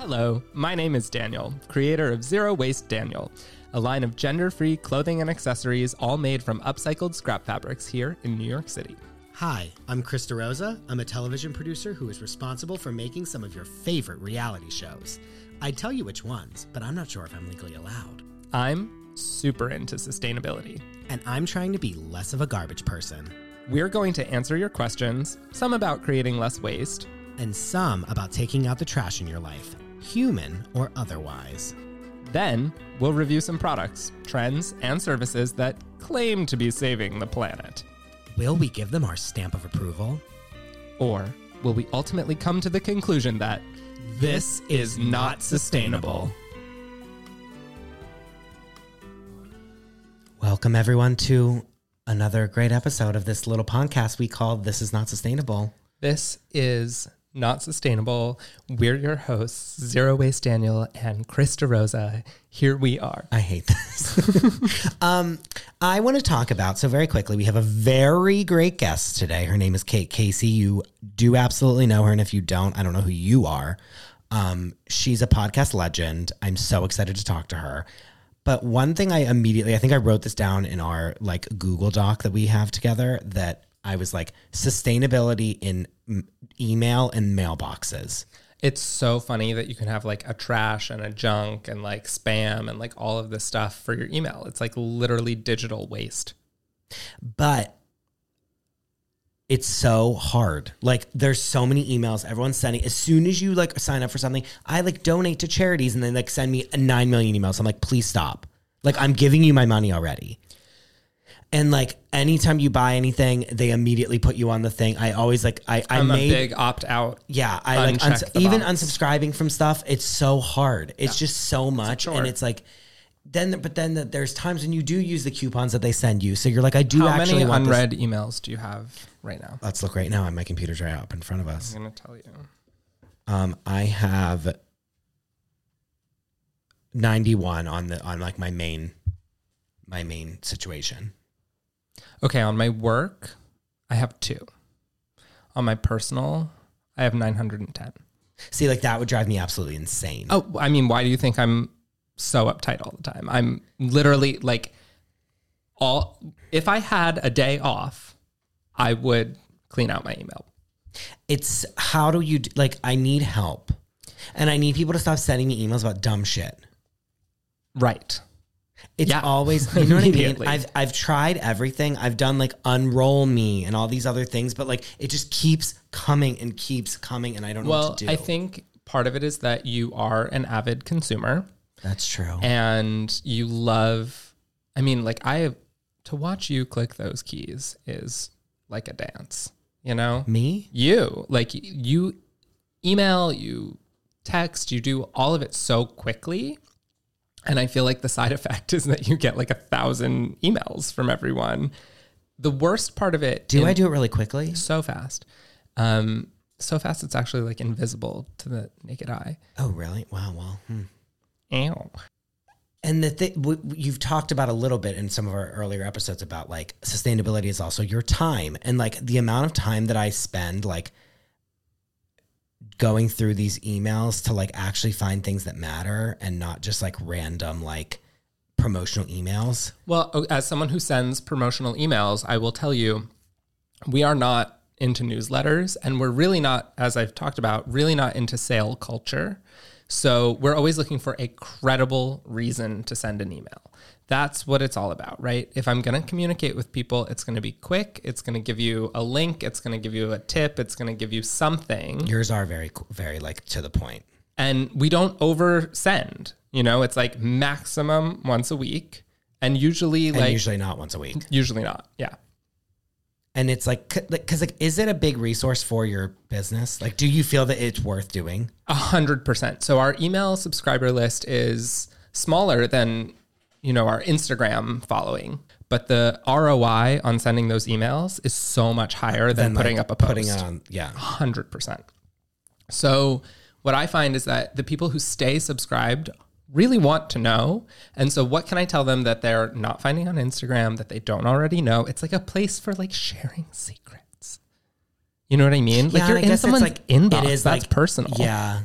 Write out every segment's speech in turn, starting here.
Hello, my name is Daniel, creator of Zero Waste Daniel, a line of gender free clothing and accessories all made from upcycled scrap fabrics here in New York City. Hi, I'm Krista Rosa. I'm a television producer who is responsible for making some of your favorite reality shows. I'd tell you which ones, but I'm not sure if I'm legally allowed. I'm super into sustainability. And I'm trying to be less of a garbage person, We're going to answer your questions, some about creating less waste, and some about taking out the trash in your life, human or otherwise. Then we'll review some products, trends, and services that claim to be saving the planet. Will we give them our stamp of approval? Or will we ultimately come to the conclusion that this is not sustainable? Welcome, everyone, to another great episode of this little podcast we call This Is Not Sustainable. This is not sustainable. We're your hosts, Zero Waste Daniel and Krista Rosa. Here we are. I hate this. um, I want to talk about, so very quickly, we have a very great guest today. Her name is Kate Casey. You do absolutely know her. And if you don't, I don't know who you are. Um, she's a podcast legend. I'm so excited to talk to her. But one thing I immediately, I think I wrote this down in our like Google Doc that we have together that I was like sustainability in email and mailboxes. It's so funny that you can have like a trash and a junk and like spam and like all of this stuff for your email. It's like literally digital waste. but it's so hard. Like there's so many emails everyone's sending. As soon as you like sign up for something, I like donate to charities and then like send me 9 million emails. I'm like, "Please stop." Like I'm giving you my money already. And like anytime you buy anything, they immediately put you on the thing. I always like I I I'm made a big opt out. yeah, I like uns- even box. unsubscribing from stuff. It's so hard. It's just so much, and it's like then. But then the, there's times when you do use the coupons that they send you. So you're like, I do How actually many want this. unread emails do you have right now? Let's look right now. on My computer's right up in front of us. I'm going to tell you. Um, I have 91 on the on like my main my main situation. Okay, on my work, I have two. On my personal, I have 910. See, like that would drive me absolutely insane. Oh, I mean, why do you think I'm so uptight all the time? I'm literally like all if I had a day off, I would clean out my email. It's how do you like? I need help, and I need people to stop sending me emails about dumb shit. Right. It's Yeah. always, you know what I mean? I've I've tried everything. I've done like unroll me and all these other things, but like it just keeps coming and keeps coming, and I don't know Well, what to do. I think part of it is that you are an avid consumer that's true. and you love I mean, like I have to watch you click those keys is like a dance, you know? me? you like you email you text you do all of it so quickly and i feel like the side effect is that you get like a thousand emails from everyone the worst part of it Do in- I do it really quickly? so fast um so fast it's actually like invisible to the naked eye Oh, really? Wow. Well, hmm. Ew. And the thing w- you've talked about a little bit in some of our earlier episodes about like sustainability is also your time and like the amount of time that I spend like going through these emails to like actually find things that matter and not just like random like promotional emails. Well, as someone who sends promotional emails, I will tell you, we are not into newsletters and we're really not, as I've talked about, really not into sale culture. So we're always looking for a credible reason to send an email. That's what it's all about, right? If I'm going to communicate with people, it's going to be quick. It's going to give you a link. It's going to give you a tip. It's going to give you something Yours are very very like to the point. and we don't oversend. You know, it's like maximum once a week, and usually And like usually not once a week. usually not. Yeah. And it's like like cuz like is it a big resource for your business? Like do you feel that it's worth doing? A hundred percent. So our email subscriber list is smaller than you know our Instagram following, but the ROI on sending those emails is so much higher than And, putting like, up a post. putting on yeah. hundred percent. So what I find is that the people who stay subscribed really want to know. And so what can I tell them that they're not finding on Instagram that they don't already know? It's like a place for like sharing secrets. You know what I mean? Yeah, like you're in someone's like- inbox. It is That's like personal. Yeah.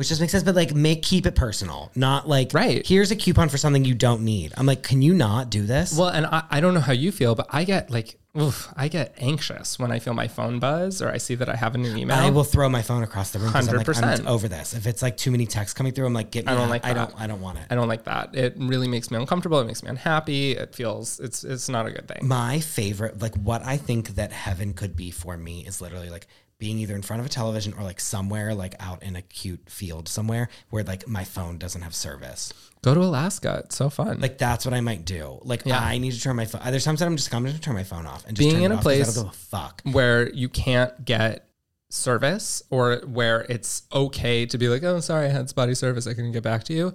Which just makes sense, but like make keep it personal, not like Right. Here's a coupon for something you don't need. I'm like, can you not do this? Well, and I, I don't know how you feel, but I get like, oof, I get anxious when I feel my phone buzz or I see that I have a new email. I will throw my phone across the room. 'cause I'm like, I'm 100%. over this. If it's like too many texts coming through, I'm like, get me. I don't out. like I don't. I don't want it. I don't like that. It really makes me uncomfortable. It makes me unhappy. It feels it's it's not a good thing. My favorite, like what I think that heaven could be for me is literally like being either in front of a television or like somewhere like out in a cute field somewhere where like my phone doesn't have service. Go to Alaska. It's so fun. Like that's what I might do. Like Yeah. I need to turn my phone. There's times that I'm just I'm going to turn my phone off and just Being in a off 'cause I place- a fuck. where you can't get service or where it's okay to be like, oh, sorry, I had spotty service. I couldn't get back to you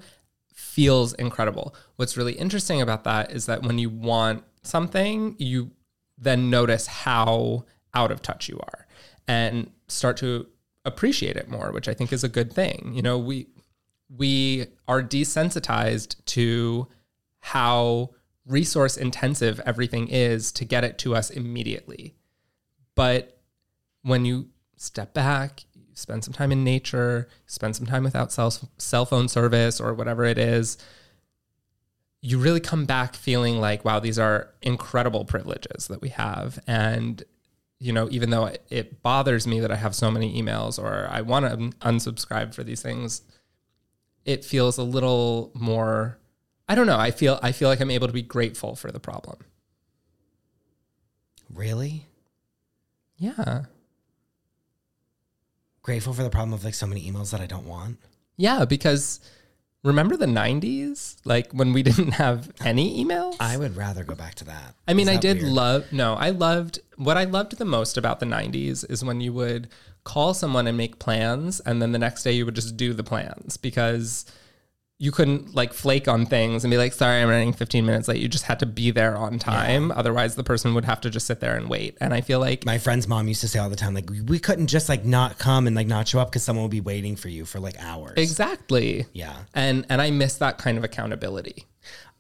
feels incredible. What's really interesting about that is that when you want something, you then notice how out of touch you are and start to appreciate it more, which I think is a good thing. You know, we we are desensitized to how resource intensive everything is to get it to us immediately. But when you step back, you spend some time in nature, spend some time without cell, cell phone service or whatever it is, you really come back feeling like, wow, these are incredible privileges that we have. And, you know, even though it, bothers me that I have so many emails or I want to unsubscribe for these things, it feels a little more I don't know. I feel I feel like I'm able to be grateful for the problem. Really? Yeah. Grateful for the problem of like so many emails that I don't want. Yeah, because remember the 90s? Like when we didn't have any emails? I would rather go back to that. I mean, Is I did weird? love, no, I loved, what I loved the most about the 90s is when you would call someone and make plans, and then the next day you would just do the plans because you couldn't like flake on things and be like, sorry, I'm running 15 minutes late. You just had to be there on time. Otherwise, the person would have to just sit there and wait. And I feel like, My friend's mom used to say all the time, like, we- we couldn't just like not come and like not show up because someone would be waiting for you for like hours. exactly. Yeah. And, and I miss that kind of accountability.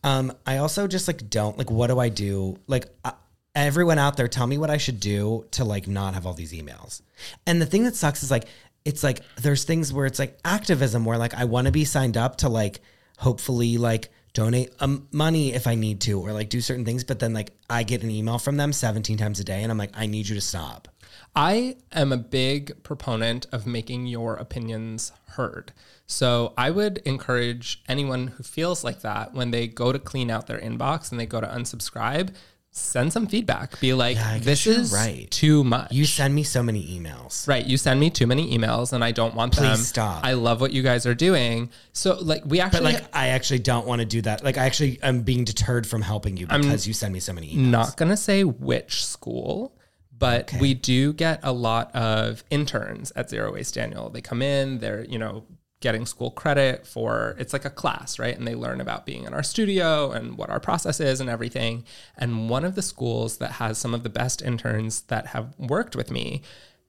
Um, I also just like don't like what do I do? Like uh, everyone out there, tell me what I should do to like not have all these emails. And the thing that sucks is like it's like there's things where it's like activism where like I want to be signed up to like hopefully like donate um, money if I need to or like do certain things, but then like I get an email from them 17 times a day and I'm like I need you to stop. I am a big proponent of making your opinions heard. So I would encourage anyone who feels like that when they go to clean out their inbox and they go to unsubscribe, send some feedback. Be like, guess this is right. too much. You send me so many emails. Right. You send me too many emails and I don't want them. stop. I love what you guys are doing. So like we But actually like I actually don't want to do that. Like I actually am being deterred from helping you because you send me so many emails. not to say which school, but we do get a lot of interns at Zero Waste Daniel. They come in, they're, you know, getting school credit for it's like a class, right? And they learn about being in our studio and what our process is and everything. And one of the schools that has some of the best interns that have worked with me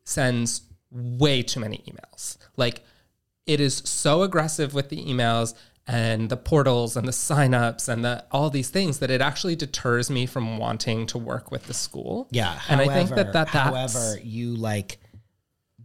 sends way too many emails. Like it is so aggressive with the emails and the portals and the signups and the all these things that it actually deters me from wanting to work with the school. Yeah, and I think that that that's, however you like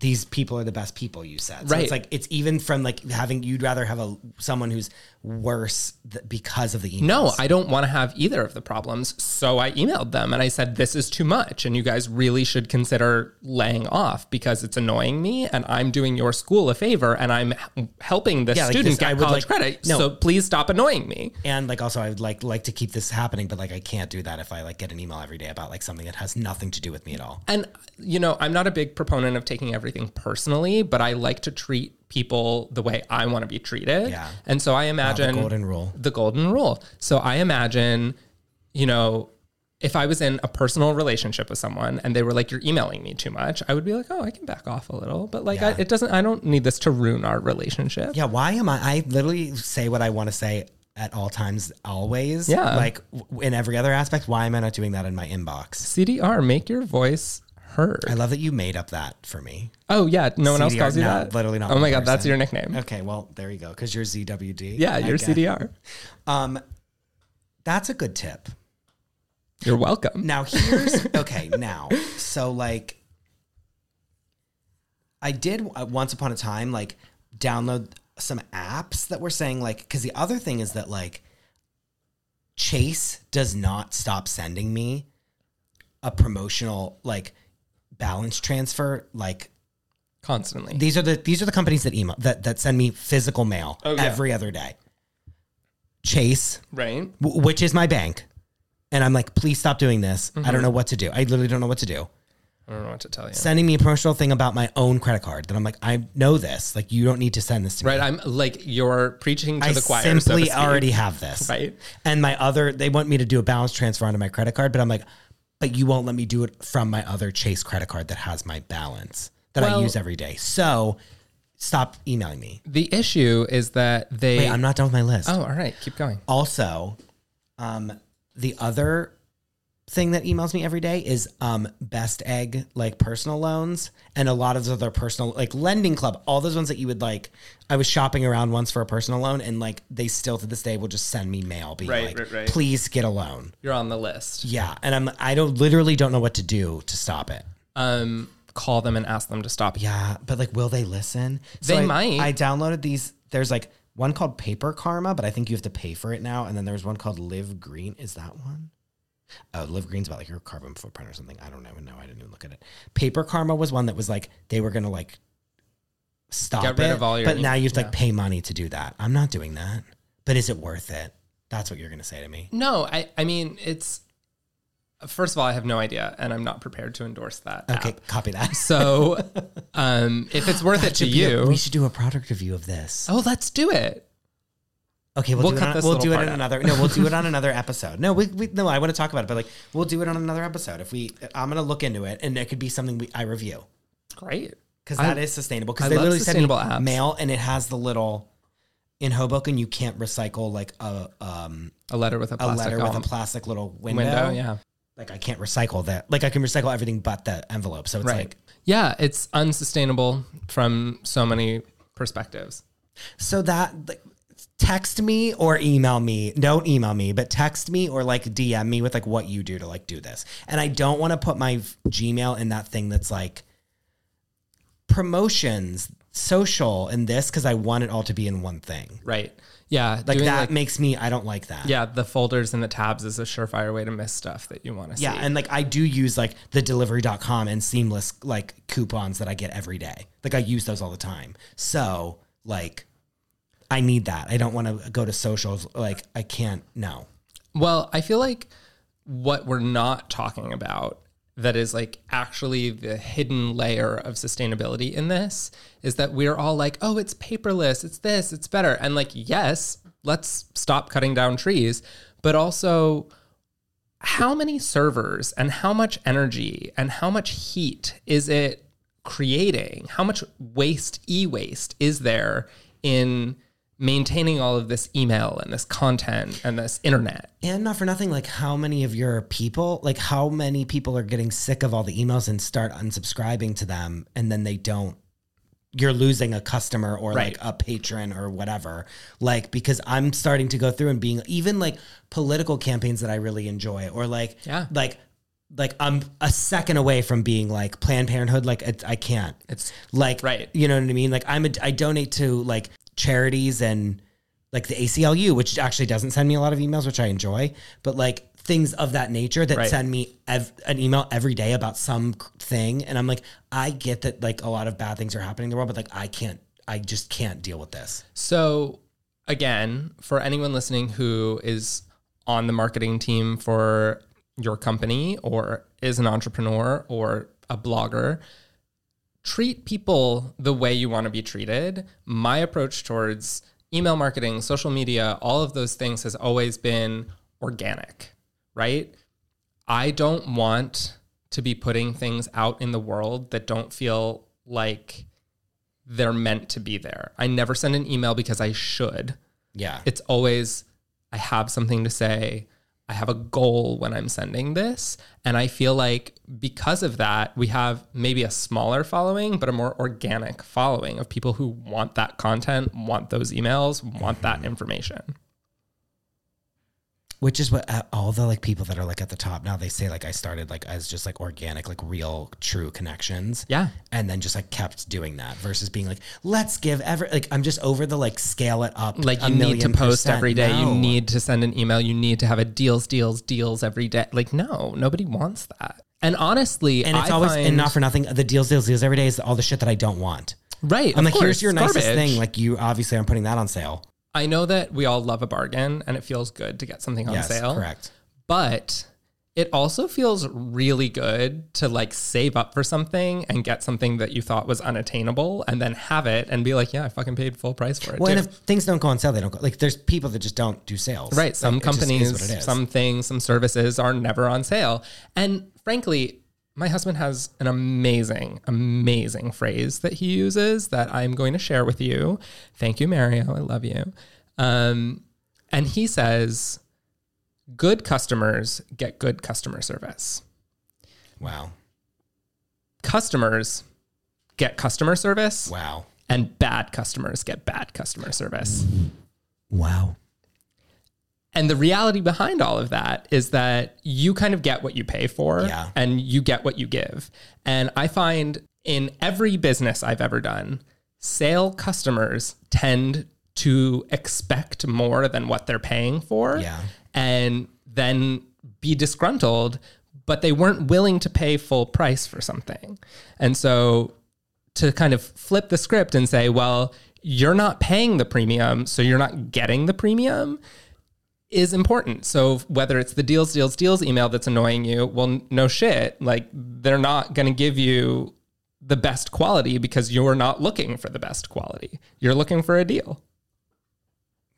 these people are the best people you said. So Right. it's like it's even from like having you'd rather have a someone who's worse th- because of the emails. No, I don't want to have either of the problems. So I emailed them and I said, This is too much. And you guys really should consider laying off because it's annoying me. And I'm doing your school a favor and I'm h- helping this Yeah, like student this- get college like- credit. no. So please stop annoying me. and like also I would like like to keep this happening, but like I can't do that if I like get an email every day about like something that has nothing to do with me at all. And, you know, I'm not a big proponent of taking everything personally, but I like to treat people the way I want to be treated. Yeah. And so I imagine golden rule. The golden rule. So I imagine, you know, if I was in a personal relationship with someone and they were like, "You're emailing me too much," I would be like, "Oh, I can back off a little," but like, I, it doesn't. I don't need this to ruin our relationship. Yeah, why am I? I literally say what I want to say at all times, always. Yeah. like in every other aspect. Why am I not doing that in my inbox? CDR, make your voice heard. I love that you made up that for me. oh yeah, no one else CDR, calls you no, that. literally not Oh my god, that's your nickname. Okay, well there you go, because you're ZWD. Yeah, you're. CDR. Um, that's a good tip. You're welcome. Now here's okay. Now, so like, I did uh, once upon a time like download some apps that were saying like because the other thing is that like Chase does not stop sending me a promotional like balance transfer like Constantly. these are the these are the companies that email that that send me physical mail Oh, yeah. every other day. Chase, right? w- which is my bank, and I'm like, please stop doing this. I Mm-hmm. don't know what to do. I literally don't know what to do. I don't know what to tell you. Sending me a promotional thing about my own credit card that I'm like, I know this. Like, you don't need to send this to me. Right. I'm like you're preaching to I the choir. I simply speak. already have this. Right. And my other, they want me to do a balance transfer onto my credit card, but I'm like, but you won't let me do it from my other Chase credit card that has my balance that I use every day. So stop emailing me. The issue is that they. Wait, I'm not done with my list. oh, all right. Keep going. Also, um, the other thing that emails me every day is um, Best Egg, like personal loans, and a lot of those other personal, like Lending Club, all those ones that you would like. I was shopping around once for a personal loan, and like they still to this day will just send me mail, being Right, like, right, right. "Please get a loan." You're on the list. Yeah, and I'm I don't literally don't know what to do to stop it. Um, call them and ask them to stop. Yeah, but like, will they listen? They I- might. I downloaded these. There's like one called Paper Karma, but I think you have to pay for it now. And then there's one called Live Green. Is that one? Live Green's about like your carbon footprint or something. I don't even know. I didn't even look at it. Paper Karma was one that was like they were gonna like stop Get rid it, of all your but now you have to like yeah. pay money to do that. I'm not doing that. But is it worth it? That's what you're gonna say to me. No, I. I mean, it's. First of all, I have no idea, and I'm not prepared to endorse that. Okay, app. copy that. So, um, if it's worth it to be a- you, we should do a product review of this. oh, let's do it. Okay, we'll, We'll do it. On, we'll do it part in out. another. No, we'll do it on another episode. No, we, we no. I want to talk about it, but like we'll do it on another episode. If we, I'm gonna look into it, and it could be something we, I review Great. because I- that is sustainable. Because they literally send me sustainable apps. mail, and it has the little in Hoboken. You can't recycle like a um A letter with a a plastic letter with a plastic little window. window. Yeah. Like I can't recycle that. Like I can recycle everything but the envelope. So it's Right. like Yeah, it's unsustainable from so many perspectives. So that like, text me or email me. Don't email me, but text me or like DM me with like what you do to like do this. And I don't want to put my Gmail in that thing that's like promotions, social, and this because I want it all to be in one thing. Right. Yeah. Like that like- makes me. I don't like that. yeah, the folders and the tabs is a surefire way to miss stuff that you want to Yeah, see. Yeah. And like I do use like the delivery.com and seamless like coupons that I get every day. Like I use those all the time. So, like I need that. I don't want to go to socials like I can't no. Well, I feel like what we're not talking about that is like actually the hidden layer of sustainability in this is that we're all like, oh, it's paperless, it's this, it's better. And like, yes, let's stop cutting down trees, but also how many servers and how much energy and how much heat is it creating? How much waste, e waste, is there in maintaining all of this email and this content and this internet? And not for nothing, like how many of your people, like how many people are getting sick of all the emails and start unsubscribing to them and then they don't you're losing a customer or Right. like a patron or whatever. Like because I'm starting to go through and being even like political campaigns that I really enjoy or like Yeah. like like I'm a second away from being like Planned Parenthood. Like it, I can't. It's like Right. you know what I mean. Like I'm a I donate to like charities and like the ACLU, which actually doesn't send me a lot of emails, which I enjoy, but like things of that nature that Right. send me ev- an email every day about some thing, and I'm like, I get that like a lot of bad things are happening in the world, but like I can't, I just can't deal with this. So, again, for anyone listening who is on the marketing team for your company or is an entrepreneur or a blogger, treat people the way you want to be treated. My approach towards email marketing, social media, all of those things has always been organic, right? I don't want to be putting things out in the world that don't feel like they're meant to be there. I never send an email because I should. Yeah, It's always, I have something to say. I have a goal when I'm sending this. And I feel like because of that, we have maybe a smaller following, but a more organic following of people who want that content, want those emails, want that mm-hmm. information. Which is what uh, all the like people that are like at the top now they say like I started like as just like organic, like real, true connections. Yeah. And then just like kept doing that versus being like, let's give every like I'm just over the like scale it up. Like you need to post percent. every day. No. You need to send an email. You need to have a deals, deals, deals every day. Like no, nobody wants that. And honestly, and it's I always and not for nothing. The deals, deals, deals every day is all the shit that I don't want. right. I'm of like, here's course, your nicest garbage. thing. Like you obviously I'm putting that on sale. I know that we all love a bargain, and it feels good to get something on yes, sale. correct. but it also feels really good to like save up for something and get something that you thought was unattainable and then have it and be like, yeah, I fucking paid full price for it. Well, too. and if things don't go on sale, they don't go. Like there's people that just don't do sales. right. Some Like, it just is companies, what it is. some things, some services are never on sale. And frankly, my husband has an amazing, amazing phrase that he uses that I'm going to share with you. Thank you, Mario. I love you. Um, and he says, good customers get good customer service. Wow. customers get customer service Wow. and bad customers get bad customer service. Wow. And the reality behind all of that is that you kind of get what you pay for Yeah. and you get what you give. And I find in every business I've ever done, sale customers tend to expect more than what they're paying for Yeah. and then be disgruntled, but they weren't willing to pay full price for something. And so to kind of flip the script and say, well, you're not paying the premium, so you're not getting the premium is important. So whether it's the deals, deals, deals email that's annoying you, well, no shit. Like they're not going to give you the best quality because you're not looking for the best quality. You're looking for a deal.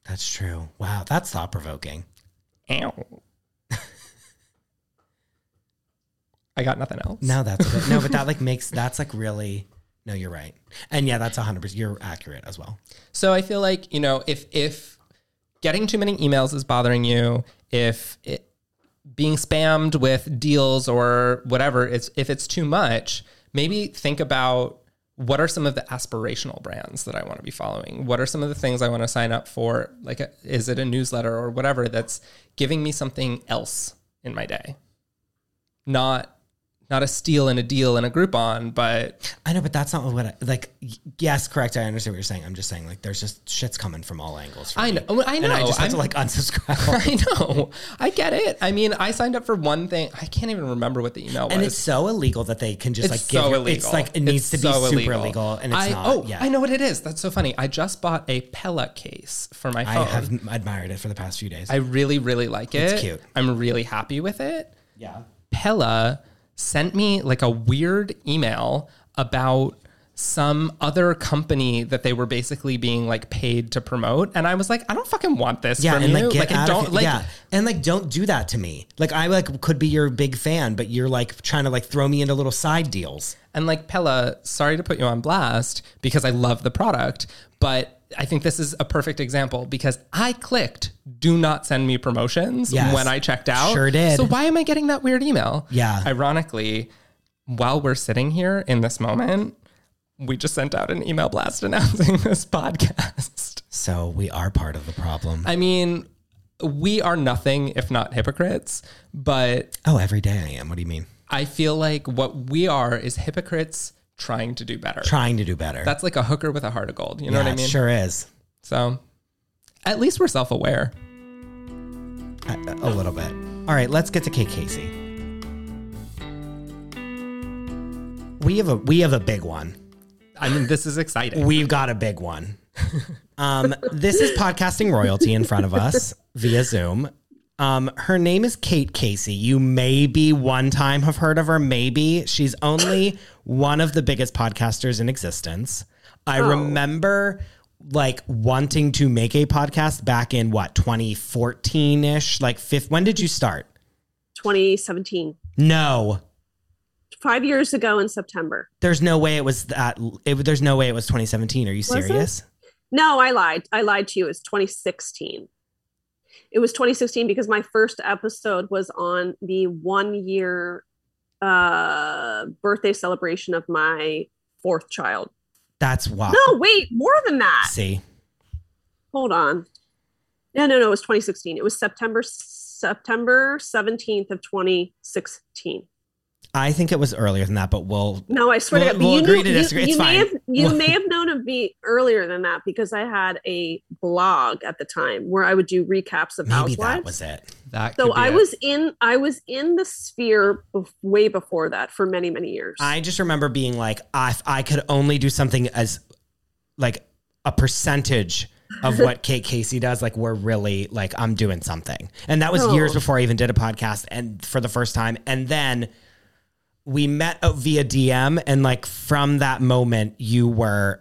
That's true. Wow. That's thought provoking. Ow. I got nothing else. No, that's good. no, but that like makes that's like really. No, you're right. And yeah, that's 100. percent You're accurate as well. So I feel like, you know, if if getting too many emails is bothering you, if it being spammed with deals or whatever, it's if it's too much, maybe think about what are some of the aspirational brands that I want to be following? What are some of the things I want to sign up for? Like, a, is it a newsletter or whatever that's giving me something else in my day? Not not a steal and a deal and a Groupon, but I know, but that's not what I like. Yes, correct. I understand what you're saying. I'm just saying like there's just shit's coming from all angles. I me. know, I know. And I just have I'm- to like unsubscribe. I know. I get it. I mean, I signed up for one thing. I can't even remember what the email was. and it's so illegal that they can just It's like give so you- illegal. It's like it needs It's to be so super illegal, and it's I, not. Oh, yeah. I know what it is. That's so funny. I just bought a Pela case for my phone. I have admired it for the past few days. I really, really like it. It's cute. I'm really happy with it. yeah. Pela sent me like a weird email about some other company that they were basically being like paid to promote and I was like I don't fucking want this Yeah, from and you like out don't like yeah, and like don't do that to me. Like I like could be your big fan, but you're like trying to like throw me into little side deals. And like Pela, sorry to put you on blast because I love the product, but I think this is a perfect example because I clicked do not send me promotions Yes. when I checked out. Sure did. So why am I getting that weird email? Yeah. Ironically, while we're sitting here in this moment, we just sent out an email blast announcing this podcast. So we are part of the problem. I mean, we are nothing if not hypocrites, but oh, every day I am. What do you mean? I feel like what we are is hypocrites trying to do better. Trying to do better. That's like a hooker with a heart of gold. You know yeah, what I it mean? Sure is. So at least we're self aware. A, a little bit. All right, let's get to Kate Casey. We have a we have a big one. I mean, this is exciting. We've got a big one. Um, this is podcasting royalty in front of us via Zoom. Um, her name is Kate Casey. You maybe one time have heard of her, maybe. She's only one of the biggest podcasters in existence. I remember like wanting to make a podcast back in what 2014 ish. Like fifth. When did you start? 2017. No, Five years ago in September. there's no way it was that. It, there's no way it was 2017. Are you it? serious? No, I lied. I lied to you. It's 2016. It was 2016 because my first episode was on the one year uh, birthday celebration of my fourth child. That's why. No, wait, more than that. See, Hold on. No, no, no. It was 2016. It was September September 17th of 2016. I think it was earlier than that, but we'll. No, I swear We'll- to God, we'll you, agree knew, to you, disagree. It's you may fine. have you may have known of me earlier than that because I had a blog at the time where I would do recaps of Maybe housewives. that was it. That so I it. was in I was in the sphere bef- way before that for many many years. I just remember being like, if I could only do something as like a percentage of what Kate Casey does, like we're really like I'm doing something. And that was Oh. years before I even did a podcast and for the first time. And then we met via DM and like from that moment you were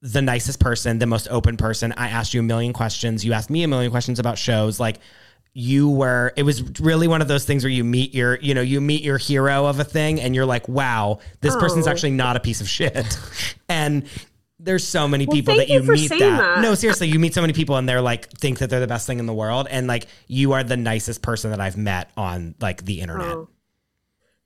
the nicest person, the most open person. I asked you a million questions. You asked me a million questions about shows. Like you were it was really one of those things where you meet your you know you meet your hero of a thing and you're like wow this person's Oh. actually not a piece of shit and there's so many Well, people that you, you meet that. that. no seriously you meet so many people and they're like think that they're the best thing in the world and like you are the nicest person that i've met on like the internet Oh.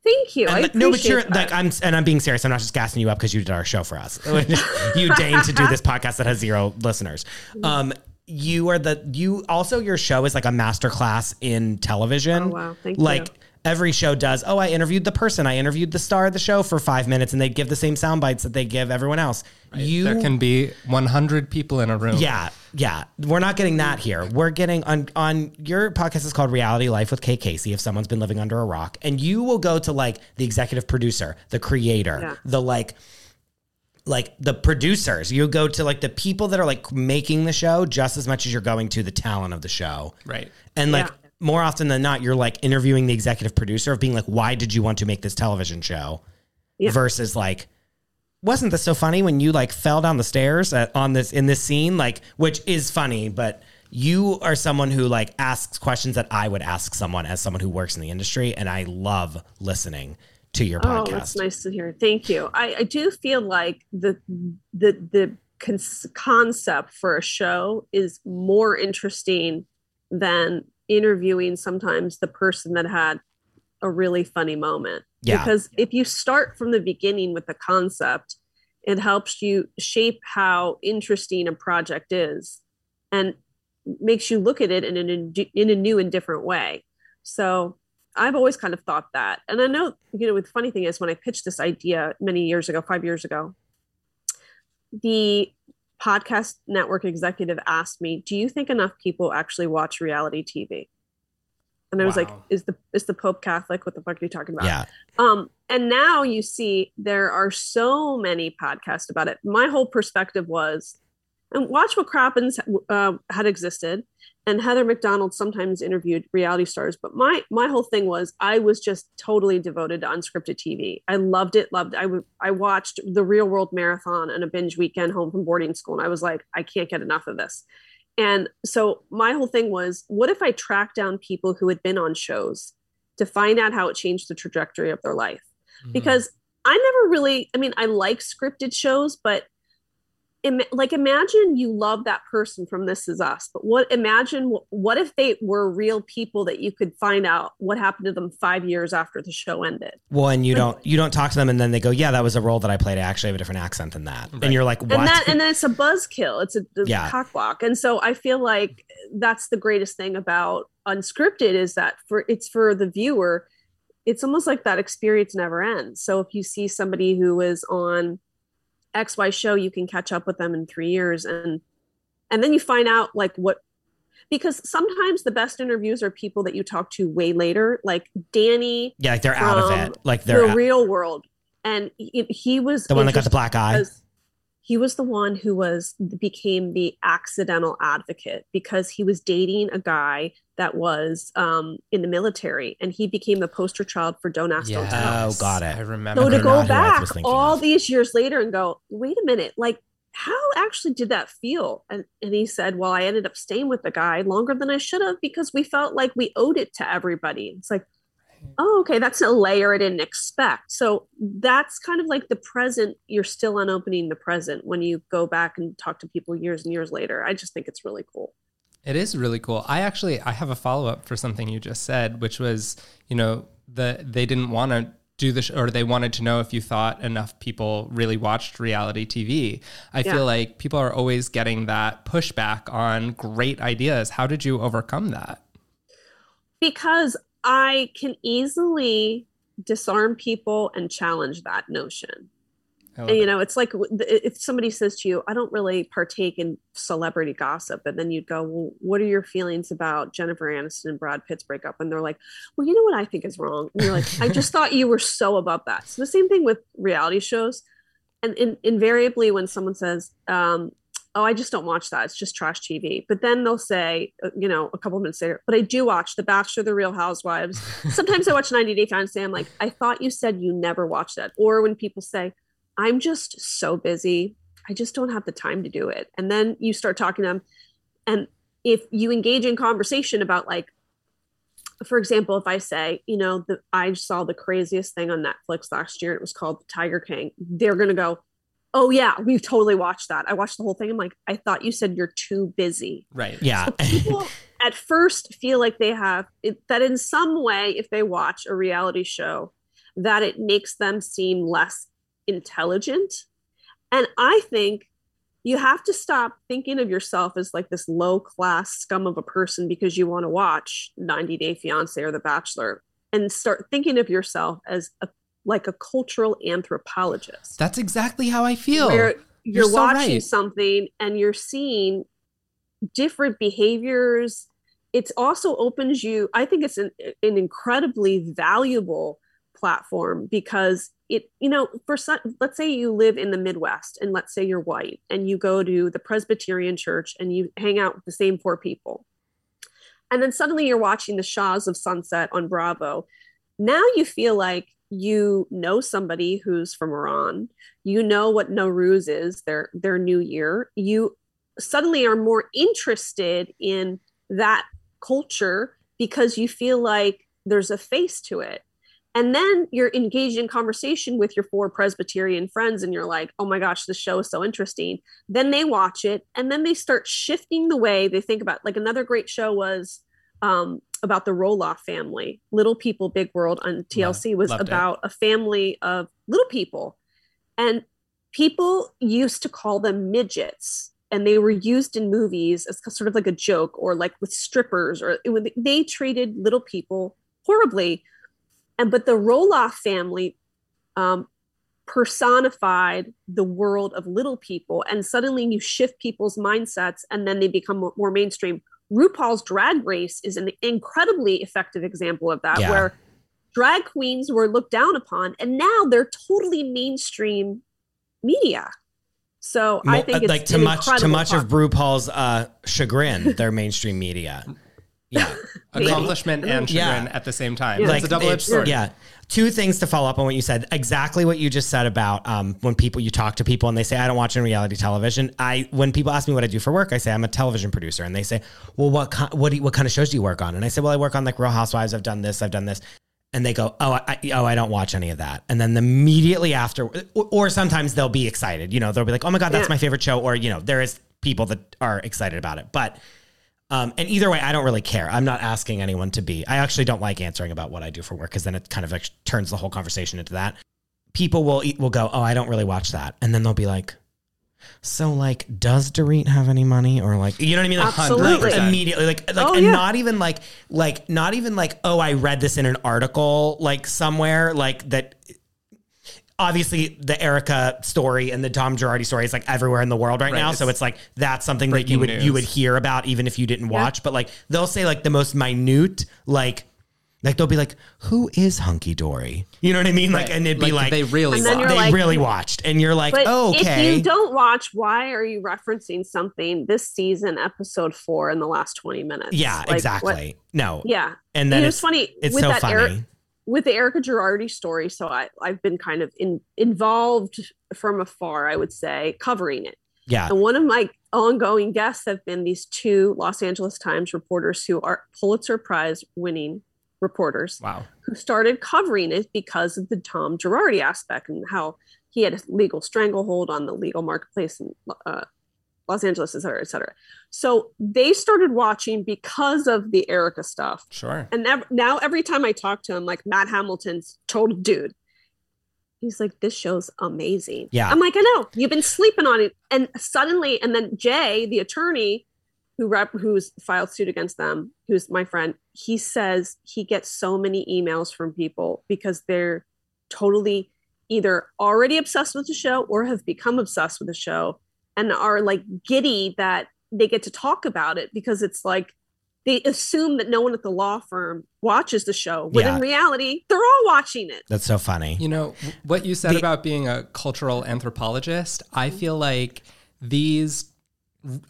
Thank you. And, like, no, but you're that. like I'm, and I'm being serious. I'm not just gassing you up because you did our show for us. you deign to do this podcast that has zero listeners. Um, you are the you also your show is like a masterclass in television. Oh, wow. Thank like you. Every show does. Oh, I interviewed the person. I interviewed the star of the show for five minutes, and they give the same sound bites that they give everyone else. You there can be 100 people in a room. yeah, yeah. We're not getting that here. We're getting on on your podcast is called Reality Life with Kate Casey. If someone's been living under a rock, and you will go to like the executive producer, the creator, Yeah. the like like the producers. You go to like the people that are like making the show just as much as you're going to the talent of the show. Right. And like Yeah. More often than not, you're like interviewing the executive producer of being like, why did you want to make this television show? Yeah. Versus like, wasn't this so funny when you like fell down the stairs at, on this in this scene? Like, which is funny, but you are someone who like asks questions that I would ask someone as someone who works in the industry, and I love listening to your oh, podcast. Oh, podcast. that's nice to hear. Thank you. I, I do feel like the the the cons- concept for a show is more interesting than interviewing sometimes the person that had a really funny moment. Yeah. Because if you start from the beginning with the concept, it helps you shape how interesting a project is and makes you look at it in an in a new and different way. So I've always kind of thought that. And I know, you know, the funny thing is when I pitched this idea many years ago, five years ago, the podcast network executive asked me, Do you think enough people actually watch reality TV? And I was like, Is the is the Pope Catholic? What the fuck are you talking about? yeah. Um, and now you see there are so many podcasts about it. My whole perspective was, and watch what Crappens uh, had existed, and Heather McDonald sometimes interviewed reality stars. But my my whole thing was, I was just totally devoted to unscripted TV. I loved it, loved. It. I would I watched the Real World Marathon and a binge weekend home from boarding school, and I was like, I can't get enough of this. And so my whole thing was, what if I tracked down people who had been on shows to find out how it changed the trajectory of their life? Mm-hmm. because I never really, I mean, I like scripted shows, but Im- like imagine you love that person from This Is Us, but what imagine what if they were real people that you could find out what happened to them five years after the show ended? Well, and you don't you don't talk to them, and then they go, "Yeah, that was a role that I played. I actually have a different accent than that." Right. And you're like, "What?" And that and then it's a buzzkill. It's a, a Yeah. cockblock. And so I feel like that's the greatest thing about unscripted is that for it's for the viewer, it's almost like that experience never ends. So if you see somebody who is on XY show, you can catch up with them in three years and and then you find out like what because sometimes the best interviews are people that you talk to way later, like Danny yeah, like they're out of it. Like they're the out- real world. And he, he was the one that got the black eye. because he was the one who was became the accidental advocate because he was dating a guy that was um, in the military and he became the poster child for don't ask don't tell Oh, got it. I remember. so to go not who I back all of. these years later and go wait a minute like how actually did that feel and, and he said well i ended up staying with the guy longer than i should have because we felt like we owed it to everybody it's like oh okay that's a layer i didn't expect so that's kind of like the present you're still unopening the present when you go back and talk to people years and years later i just think it's really cool It is really cool. I actually I have a follow up for something you just said, which was you know the they didn't want to do the sh- or they wanted to know if you thought enough people really watched reality TV. I Yeah. feel like people are always getting that pushback on great ideas. How did you overcome that? because I can easily disarm people and challenge that notion. And, you know, it's like if somebody says to you, I don't really partake in celebrity gossip. And then you'd go, Well, what are your feelings about Jennifer Aniston and Brad Pitt's breakup? And they're like, Well, you know what I think is wrong. And you're like, I just thought you were so above that. So the same thing with reality shows. And in, invariably, when someone says, um, oh, I just don't watch that. It's just trash TV. But then they'll say, uh, you know, a couple of minutes later, but I do watch The Bachelor, The Real Housewives. Sometimes I watch 90 Day Fiancé. I'm like, I thought you said you never watched that. Or when people say, I'm just so busy, I just don't have the time to do it. And then you start talking to them. And if you engage in conversation about like, for example, if I say, you know, the, I saw the craziest thing on Netflix last year, it was called Tiger King. They're going to go, oh yeah, we've totally watched that. I watched the whole thing. I'm like, I thought you said you're too busy. Right. Yeah. So people at first feel like they have it, that in some way, if they watch a reality show, that it makes them seem less intelligent. And I think you have to stop thinking of yourself as like this low class scum of a person because you want to watch 90 Day Fiance or The Bachelor and start thinking of yourself as a like a cultural anthropologist. That's exactly how I feel. Where you're, You're so watching right. something and you're seeing different behaviors. It also opens you, I think it's an, an incredibly valuable platform because it, you know, for some, let's say you live in the Midwest and let's say you're white and you go to the Presbyterian church and you hang out with the same four people. And then suddenly you're watching the Shahs of Sunset on Bravo. Now you feel like you know somebody who's from Iran, you know what Nowruz is, their their new year. You suddenly are more interested in that culture because you feel like there's a face to it. And then you're engaged in conversation with your four Presbyterian friends, and you're like, oh my gosh, this show is so interesting. Then they watch it, and then they start shifting the way they think about. Like another great show was um, about the Roloff family, Little People, Big World on TLC was loved it. about a family of little people. And people used to call them midgets and they were used in movies as sort of like a joke or like with strippers or it, they treated little people horribly. And but the Roloff family um, personified the world of little people and suddenly you shift people's mindsets and then they become more mainstream RuPaul's Drag Race is an incredibly effective example of that, Yeah. where drag queens were looked down upon, and now they're totally mainstream media. So I Mo- think it's like to much to incredible much of part. RuPaul's uh, chagrin, they're mainstream media. Yeah. Accomplishment and Yeah. chagrin at the same time. Yeah. It's a double edged sword. Yeah. Two things to follow up on what you said. Exactly what you just said about um, when people you talk to people and they say I don't watch any reality television. I when people ask me what I do for work, I say I'm a television producer, and they say, Well, what ki- what do you, what kind of shows do you work on? And I say, Well, I work on like Real Housewives. I've done this. I've done this. And they go, oh, I, oh, I don't watch any of that. And then immediately after, or, or sometimes they'll be excited. You know, they'll be like, oh my god, that's Yeah. my favorite show. Or you know, there is people that are excited about it. But um, and either way, I don't really care. I'm not asking anyone to be. I actually don't like answering about what I do for work because then it kind of like turns the whole conversation into that. People will eat, will go, oh, I don't really watch that, and then they'll be like, so like, does Dorit have any money or like, you know what I mean? Like, Absolutely. like, immediately, like, like, Oh, and yeah. not even like, like, not even like, oh, I read this in an article like somewhere, like that obviously the Erika story and the Tom Girardi story is like everywhere in the world right, Right, now. it's So it's like that's something that you breaking would you would hear about even if you didn't watch. But like they'll say like the most minute like like they'll be like, "Who is Hunky Dory?" You know what I mean? Like, and it'd be like, they really And then want. you're they like- really watched, and you're like, But oh, "Okay." if you don't watch, why are you referencing something this season, episode four, in the last 20 minutes? yeah, Like, what- exactly. No, Yeah. and then You know, it's it's funny it's with so that funny. Eric, with the Erika Girardi story. So I, I've been kind of in, involved from afar, I would say, covering it. yeah, And one of my ongoing guests have been these two Los Angeles Times reporters who are Pulitzer Prize winning reporters wow. who started covering it because of the Tom Girardi aspect and how he had a legal stranglehold on the legal marketplace in uh, Los Angeles, et cetera, et cetera. So they started watching because of the Erika stuff. Sure. And ev- now every time I talk to him, like Matt Hamilton's total dude, he's like, this show's amazing. Yeah. I'm like, I know, you've been sleeping on it. And suddenly, and then Jay, the attorney, who rep who's filed suit against them, who's my friend, he says he gets so many emails from people because they're totally either already obsessed with the show or have become obsessed with the show and are like giddy that they get to talk about it because it's like they assume that no one at the law firm watches the show when Yeah. in reality they're all watching it That's so funny. You know, what you said The- about being a cultural anthropologist, I mm-hmm. feel like these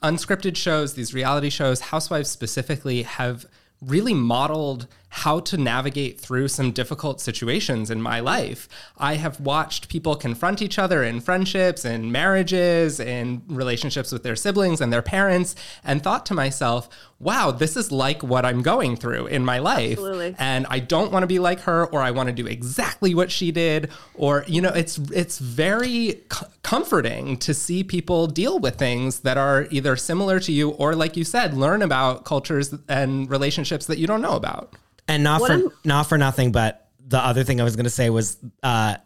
unscripted shows, these reality shows, Housewives specifically, have really modeled how to navigate through some difficult situations in my life. I have watched people confront each other in friendships and marriages and relationships with their siblings and their parents and thought to myself, wow, this is like what I'm going through in my life. Absolutely. And I don't want to be like her or I want to do exactly what she did or you know, it's it's very c- comforting to see people deal with things that are either similar to you or like you said, learn about cultures and relationships that you don't know about. And not What for I'm- not for nothing, but the other thing I was going to say was uh,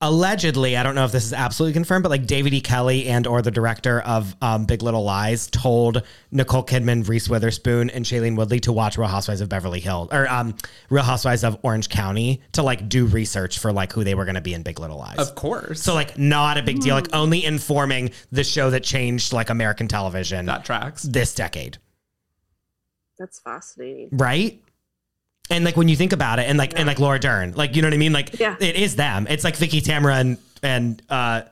allegedly, I don't know if this is absolutely confirmed, but like David E. Kelley and or the director of um, Big Little Lies told Nicole Kidman, Reese Witherspoon, and Shailene Woodley to watch Real Housewives of Beverly Hills or um, Real Housewives of Orange County to like do research for like who they were going to be in Big Little Lies. Of course. so like not a big deal, like only informing the show that changed like American television that tracks. this decade. that's fascinating right? And like when you think about it, and like and like Laura Dern, like you know what I mean? Like Yeah. it is them. It's like Vicki Tamra and and uh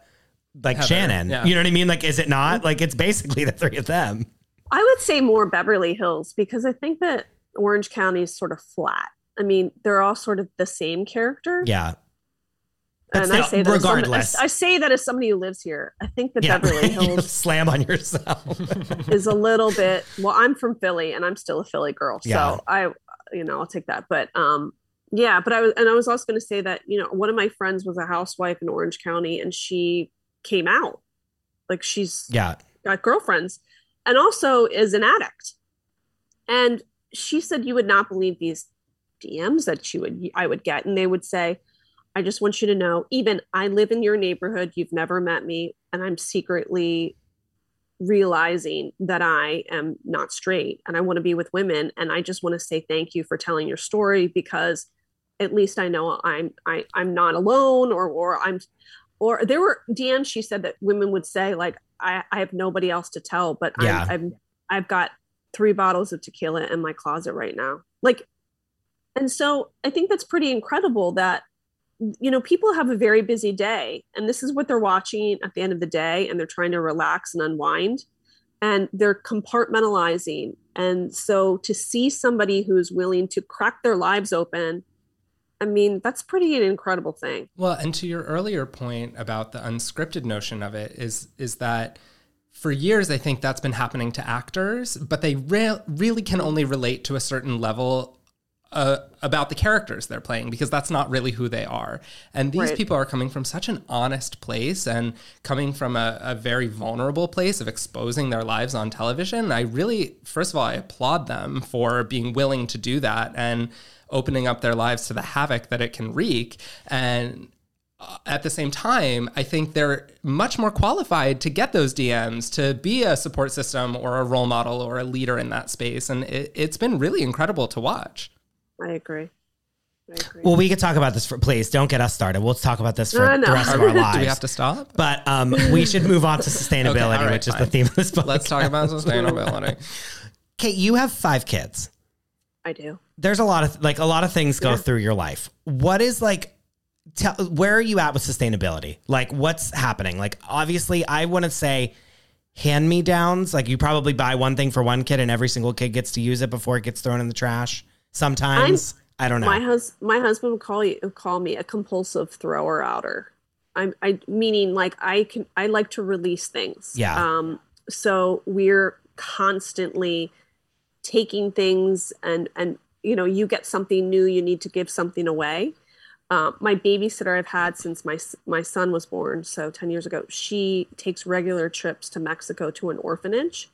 like Heather, Shannon. yeah. You know what I mean? Like is it not? Like it's basically the three of them. i would say more beverly hills because i think that orange county is sort of flat i mean they're all sort of the same character Yeah. But and I say that as some- regardless. I, I say that as somebody who lives here. I think that Yeah. Beverly You Hills Slam on yourself. is a little bit. Well, I'm from Philly, and I'm still a Philly girl, so I, you know, I'll take that. But um, yeah. But I was, and I was also going to say that you know, one of my friends was a housewife in Orange County, and she came out, like she's yeah. got girlfriends, and also is an addict. And she said you would not believe these DMs that she would I would get, and they would say, "I just want you to know, even I live in your neighborhood. You've never met me, and I'm secretly realizing that I am not straight, and I want to be with women, and I just want to say thank you for telling your story because." At least I know I'm I, I'm not alone, or or I'm or there were DMs she said that women would say like I, I have nobody else to tell but Yeah. I'm, I've I've got three bottles of tequila in my closet right now like and so I think that's pretty incredible that you know people have a very busy day and this is what they're watching at the end of the day and they're trying to relax and unwind and they're compartmentalizing. And so to see somebody who's willing to crack their lives open I mean that's pretty an incredible thing. Well, and to your earlier point about the unscripted notion of it is is that for years I think that's been happening to actors, but they re- really can only relate to a certain level uh, about the characters they're playing because that's not really who they are. And these Right. people are coming from such an honest place and coming from a, a very vulnerable place of exposing their lives on television. I really, first of all, I applaud them for being willing to do that and opening up their lives to the havoc that it can wreak. And uh, at the same time, I think they're much more qualified to get those DMs, to be a support system or a role model or a leader in that space. And it, it's been really incredible to watch. I agree Well, we could talk about this for please don't get us started. We'll talk about this for No, no. the rest of our lives. Do we have to stop? But um, we should move on to sustainability, Okay, all right, which is the theme of this book. Let's talk about sustainability. Kate, you have five kids. I do there's a lot of like a lot of things go Yeah. through your life. What is like tell where are you at with sustainability? Like what's happening? Like obviously I want to say hand me downs. Like you probably buy one thing for one kid and every single kid gets to use it before it gets thrown in the trash. Sometimes I don't know. my hus my husband would call you call me a compulsive thrower outer i'm i meaning like i can i like to release things Yeah. um so we're constantly taking things and and you know you get something new you need to give something away um, my babysitter i've had since my my son was born so 10 years ago she takes regular trips to mexico to an orphanage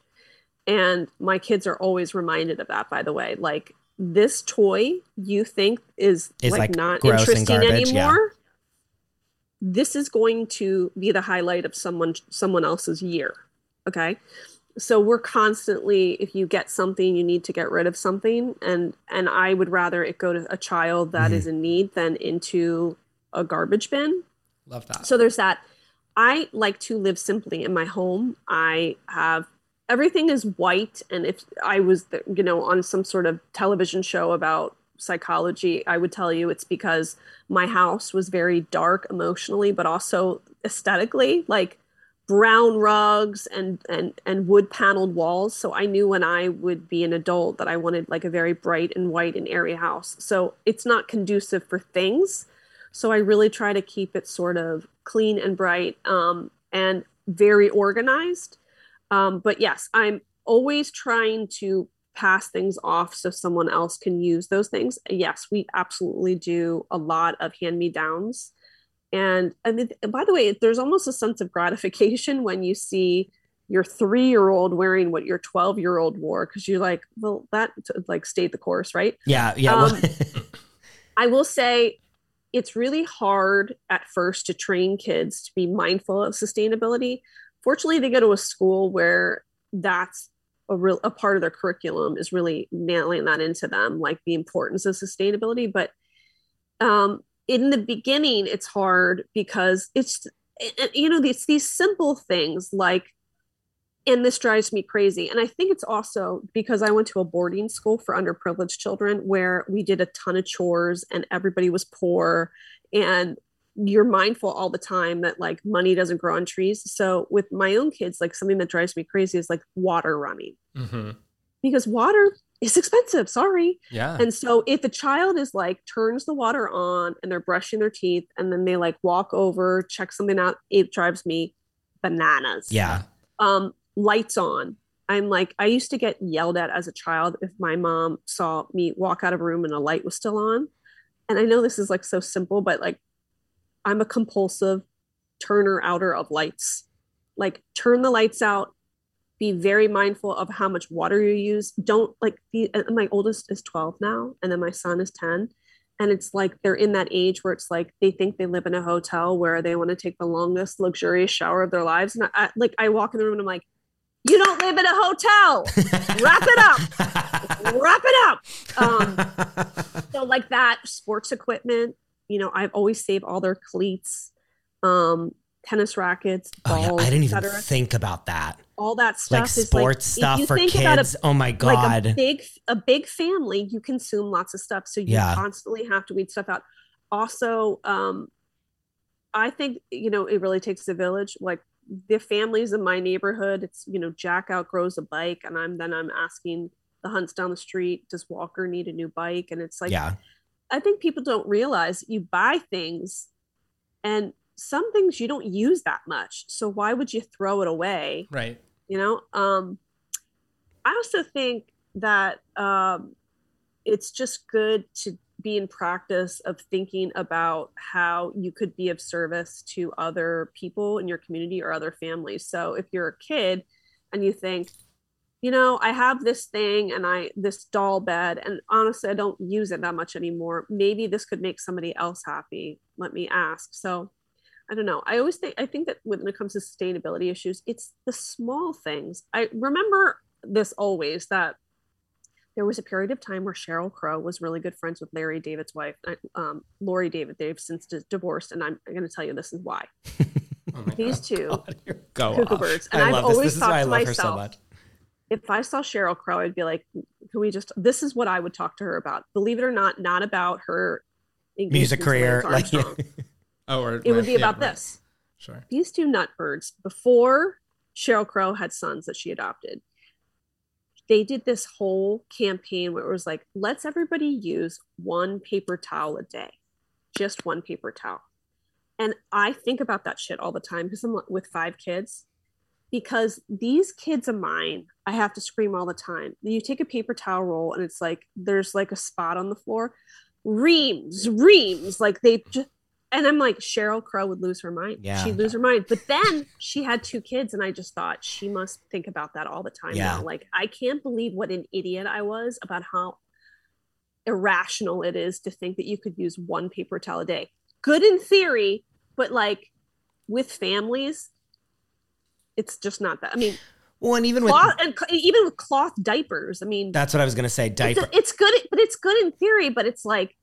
and my kids are always reminded of that by the way like this toy you think is, Is, like, like, not interesting garbage, yeah. anymore this is going to be the highlight of someone someone else's year okay so we're constantly if you get something you need to get rid of something and and i would rather it go to a child that Mhm. is in need than into a garbage bin Love that. so there's that i like to live simply in my home i have everything is white and if i was you know on some sort of television show about psychology i would tell you it's because my house was very dark emotionally but also aesthetically like brown rugs and and and wood paneled walls. So i knew when i would be an adult that i wanted like a very bright and white and airy house. So it's not conducive for things. So i really try to keep it sort of clean and bright um, and very organized um, but yes i'm always trying to pass things off so someone else can use those things yes we absolutely do a lot of hand me downs and and by the way there's almost a sense of gratification when you see your three year old wearing what your 12 year old wore because you're like well that like stayed the course right Yeah, yeah. Um, well, i will say it's really hard at first to train kids to be mindful of sustainability fortunately they go to a school where that's a real a part of their curriculum is really nailing that into them like the importance of sustainability. But um in the beginning it's hard because it's you know it's these simple things like and this drives me crazy. And i think it's also because i went to a boarding school for underprivileged children where we did a ton of chores and everybody was poor and you're mindful all the time that like money doesn't grow on trees so with my own kids like something that drives me crazy is like water running hmm because water is expensive sorry Yeah. and so if a child is like turns the water on and they're brushing their teeth and then they like walk over, check something out, it drives me bananas. yeah. Um, lights on. I'm like, I used to get yelled at as a child if my mom saw me walk out of a room and a light was still on. And I know this is like so simple, but like I'm a compulsive turner outer of lights. Like turn the lights out, be very mindful of how much water you use. Don't like the my oldest is 12 now, and then my son is 10. And it's like they're in that age where it's like they think they live in a hotel where they want to take the longest luxurious shower of their lives. And I, I like I walk in the room and I'm like, you don't live in a hotel. Wrap it up. Wrap it up. Um, so like that sports equipment you know i've always saved all their cleats um tennis rackets Oh yeah, balls, I didn't even think about that. all that stuff Like is sports if stuff for kids. oh my like god. a big a big family you consume lots of stuff so you Yeah. constantly have to weed stuff out also um i think you know it really takes a village like the families in my neighborhood it's you know jack outgrows a bike and i'm then i'm asking the hunts down the street does walker need a new bike and it's like yeah. I think people don't realize you buy things and some things you don't use that much. So why would you throw it away? right. You know? Um I also think that um it's just good to be in practice of thinking about how you could be of service to other people in your community or other families. So if you're a kid and you think, you know, I have this thing and I this doll bed, and honestly, I don't use it that much anymore. Maybe this could make somebody else happy. Let me ask. So I don't know. I always think I think that when it comes to sustainability issues, it's the small things. I remember this always that there was a period of time where Sheryl Crow was really good friends with Larry David's wife, um, Laurie David. They've since divorced, and I'm, going to tell you this is why. Oh These God. two Go cuckoo off. birds, and I this. always This is thought why I to love her so much. If I saw Sheryl Crow, I'd be like, can we just, this is what I would talk to her about. Believe it or not, not about her Music career, like Armstrong. Oh, or it would be yeah, about right. this. Sure. These two nutbirds, before Sheryl Crow had sons that she adopted, they did this whole campaign where it was like, let's everybody use one paper towel a day, just one paper towel. And I think about that shit all the time because I'm with five kids. Because these kids of mine, I have to scream all the time. You take a paper towel roll and it's like there's like a spot on the floor, reams, reams. Like they just, and I'm like, Sheryl Crow would lose her mind. Yeah. She'd lose her mind. But then she had two kids, and I just thought she must think about that all the time. Yeah. Now. Like, I can't believe what an idiot I was about how irrational it is to think that you could use one paper towel a day. Good in theory, but like with families, it's just not that. I mean, Well, and even with cloth and even with cloth diapers. I mean, that's what I was gonna say. it's, Diaper. it's good, but it's good in theory. But it's like,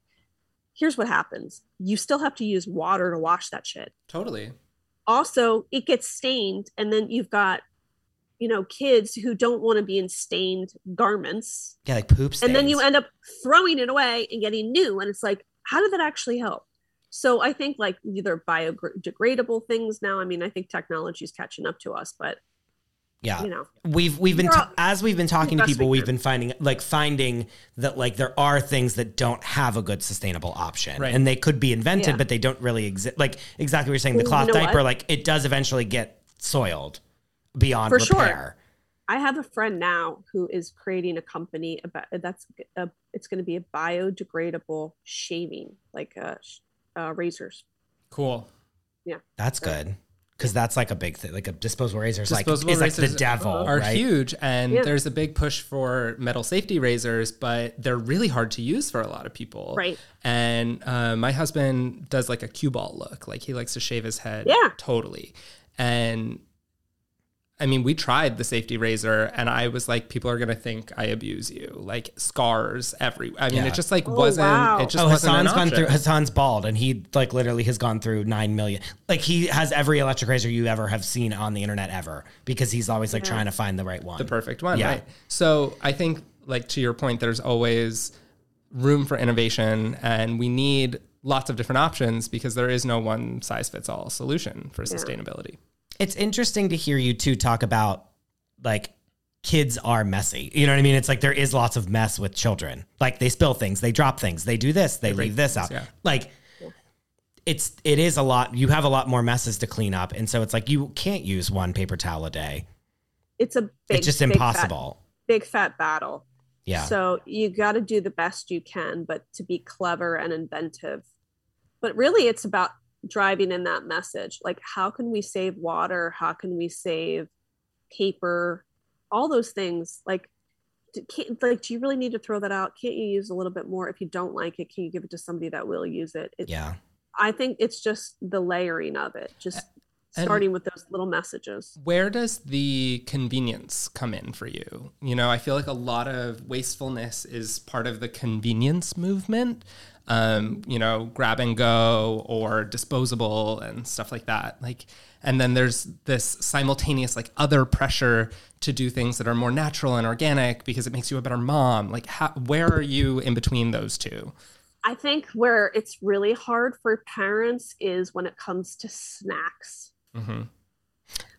here's what happens: you still have to use water to wash that shit. Totally. Also, it gets stained, and then you've got, you know, kids who don't want to be in stained garments, yeah, like poop stains. and then you end up throwing it away and getting new. And it's like, how did that actually help? So I think like either biodegradable things now. I mean, I think technology is catching up to us, but yeah. you know, we've we've been all- as we've been talking to people we we've been finding like finding that like there are things that don't have a good sustainable option Right. and they could be invented Yeah. but they don't really exist like exactly what you're saying the cloth you know diaper what? like it does eventually get soiled beyond For sure. repair I have a friend now who is creating a company about that's a, it's going to be a biodegradable shaving, like uh, sh- uh, razors. Cool. Yeah. That's good because that's like a big thing like a disposable razor is like Disposable is like the devil Are right huge, and Yeah. there's a big push for metal safety razors, but they're really hard to use for a lot of people. Right. And uh, my husband does like a cue ball look, like he likes to shave his head. Yeah. Totally. And I mean, we tried the safety razor, and I was like, people are gonna think I abuse you, like scars every. I mean, Yeah. it just like Oh, wasn't. wow. It just oh, wasn't an Hassan's gone through. Hassan's bald, and he like literally has gone through nine million. Like he has every electric razor you ever have seen on the internet ever, because he's always like Yeah. trying to find the right one. the perfect one, Yeah. right? So I think, like to your point, there's always room for innovation, and we need lots of different options because there is no one size fits all solution for sustainability. It's interesting to hear you two talk about like kids are messy. You know what I mean? It's like there is lots of mess with children. Like they spill things, they drop things, they do this, they, break leave this things, out. yeah. Like it's it is a lot. You have a lot more messes to clean up, and so it's like you can't use one paper towel a day. It's a big, it's just big impossible. Fat, big fat battle. yeah. So you got to do the best you can, but to be clever and inventive. But really, it's about driving in that message. Like, how can we save water? How can we save paper? All those things. Like, can't, like, do you really need to throw that out? Can't you use a little bit more? If you don't like it, can you give it to somebody that will use it? it yeah. I think it's just the layering of it, just And- starting with those little messages. Where does the convenience come in for you? You know, I feel like a lot of wastefulness is part of the convenience movement. Um, you know, grab and go or disposable and stuff like that. Like, and then there's this simultaneous like other pressure to do things that are more natural and organic because it makes you a better mom. Like, how, where are you in between those two? I think where it's really hard for parents is when it comes to snacks. hmm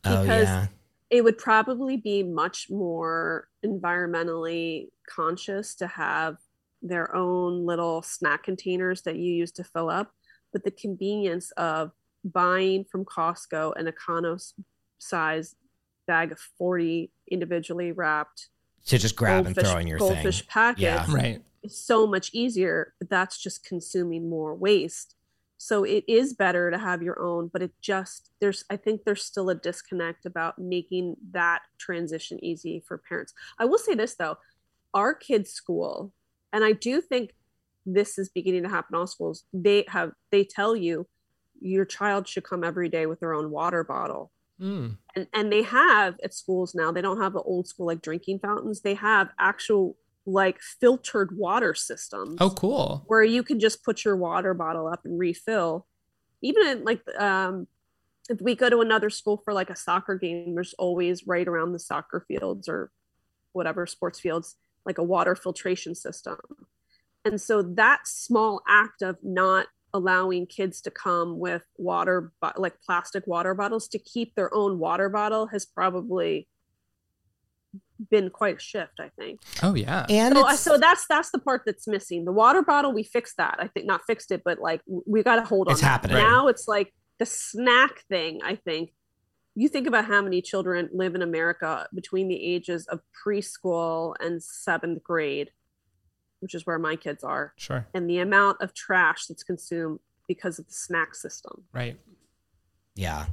Oh Because- yeah. It would probably be much more environmentally conscious to have their own little snack containers that you use to fill up, but the convenience of buying from Costco an econo size bag of 40 individually wrapped To just grab and throw in your goldfish thing. packets Yeah. Right. is so much easier, but that's just consuming more waste. So it is better to have your own, but it just there's I think there's still a disconnect about making that transition easy for parents. I will say this though, our kids' school, and I do think this is beginning to happen in all schools, they have they tell you your child should come every day with their own water bottle Mm. and and they have at schools now they don't have the old school like drinking fountains they have actual like filtered water systems Oh, cool. where you can just put your water bottle up and refill even in like um if we go to another school for like a soccer game there's always right around the soccer fields or whatever sports fields like a water filtration system and so that small act of not allowing kids to come with water bo- like plastic water bottles to keep their own water bottle has probably been quite a shift i think Oh, yeah. And so, uh, so that's that's the part that's missing. The water bottle, we fixed that. I think not fixed it, but like we got to hold on. It's happening. now. It's like the snack thing. I think you think about how many children live in America between the ages of preschool and seventh grade, which is where my kids are, Sure. and the amount of trash that's consumed because of the snack system. Right. yeah.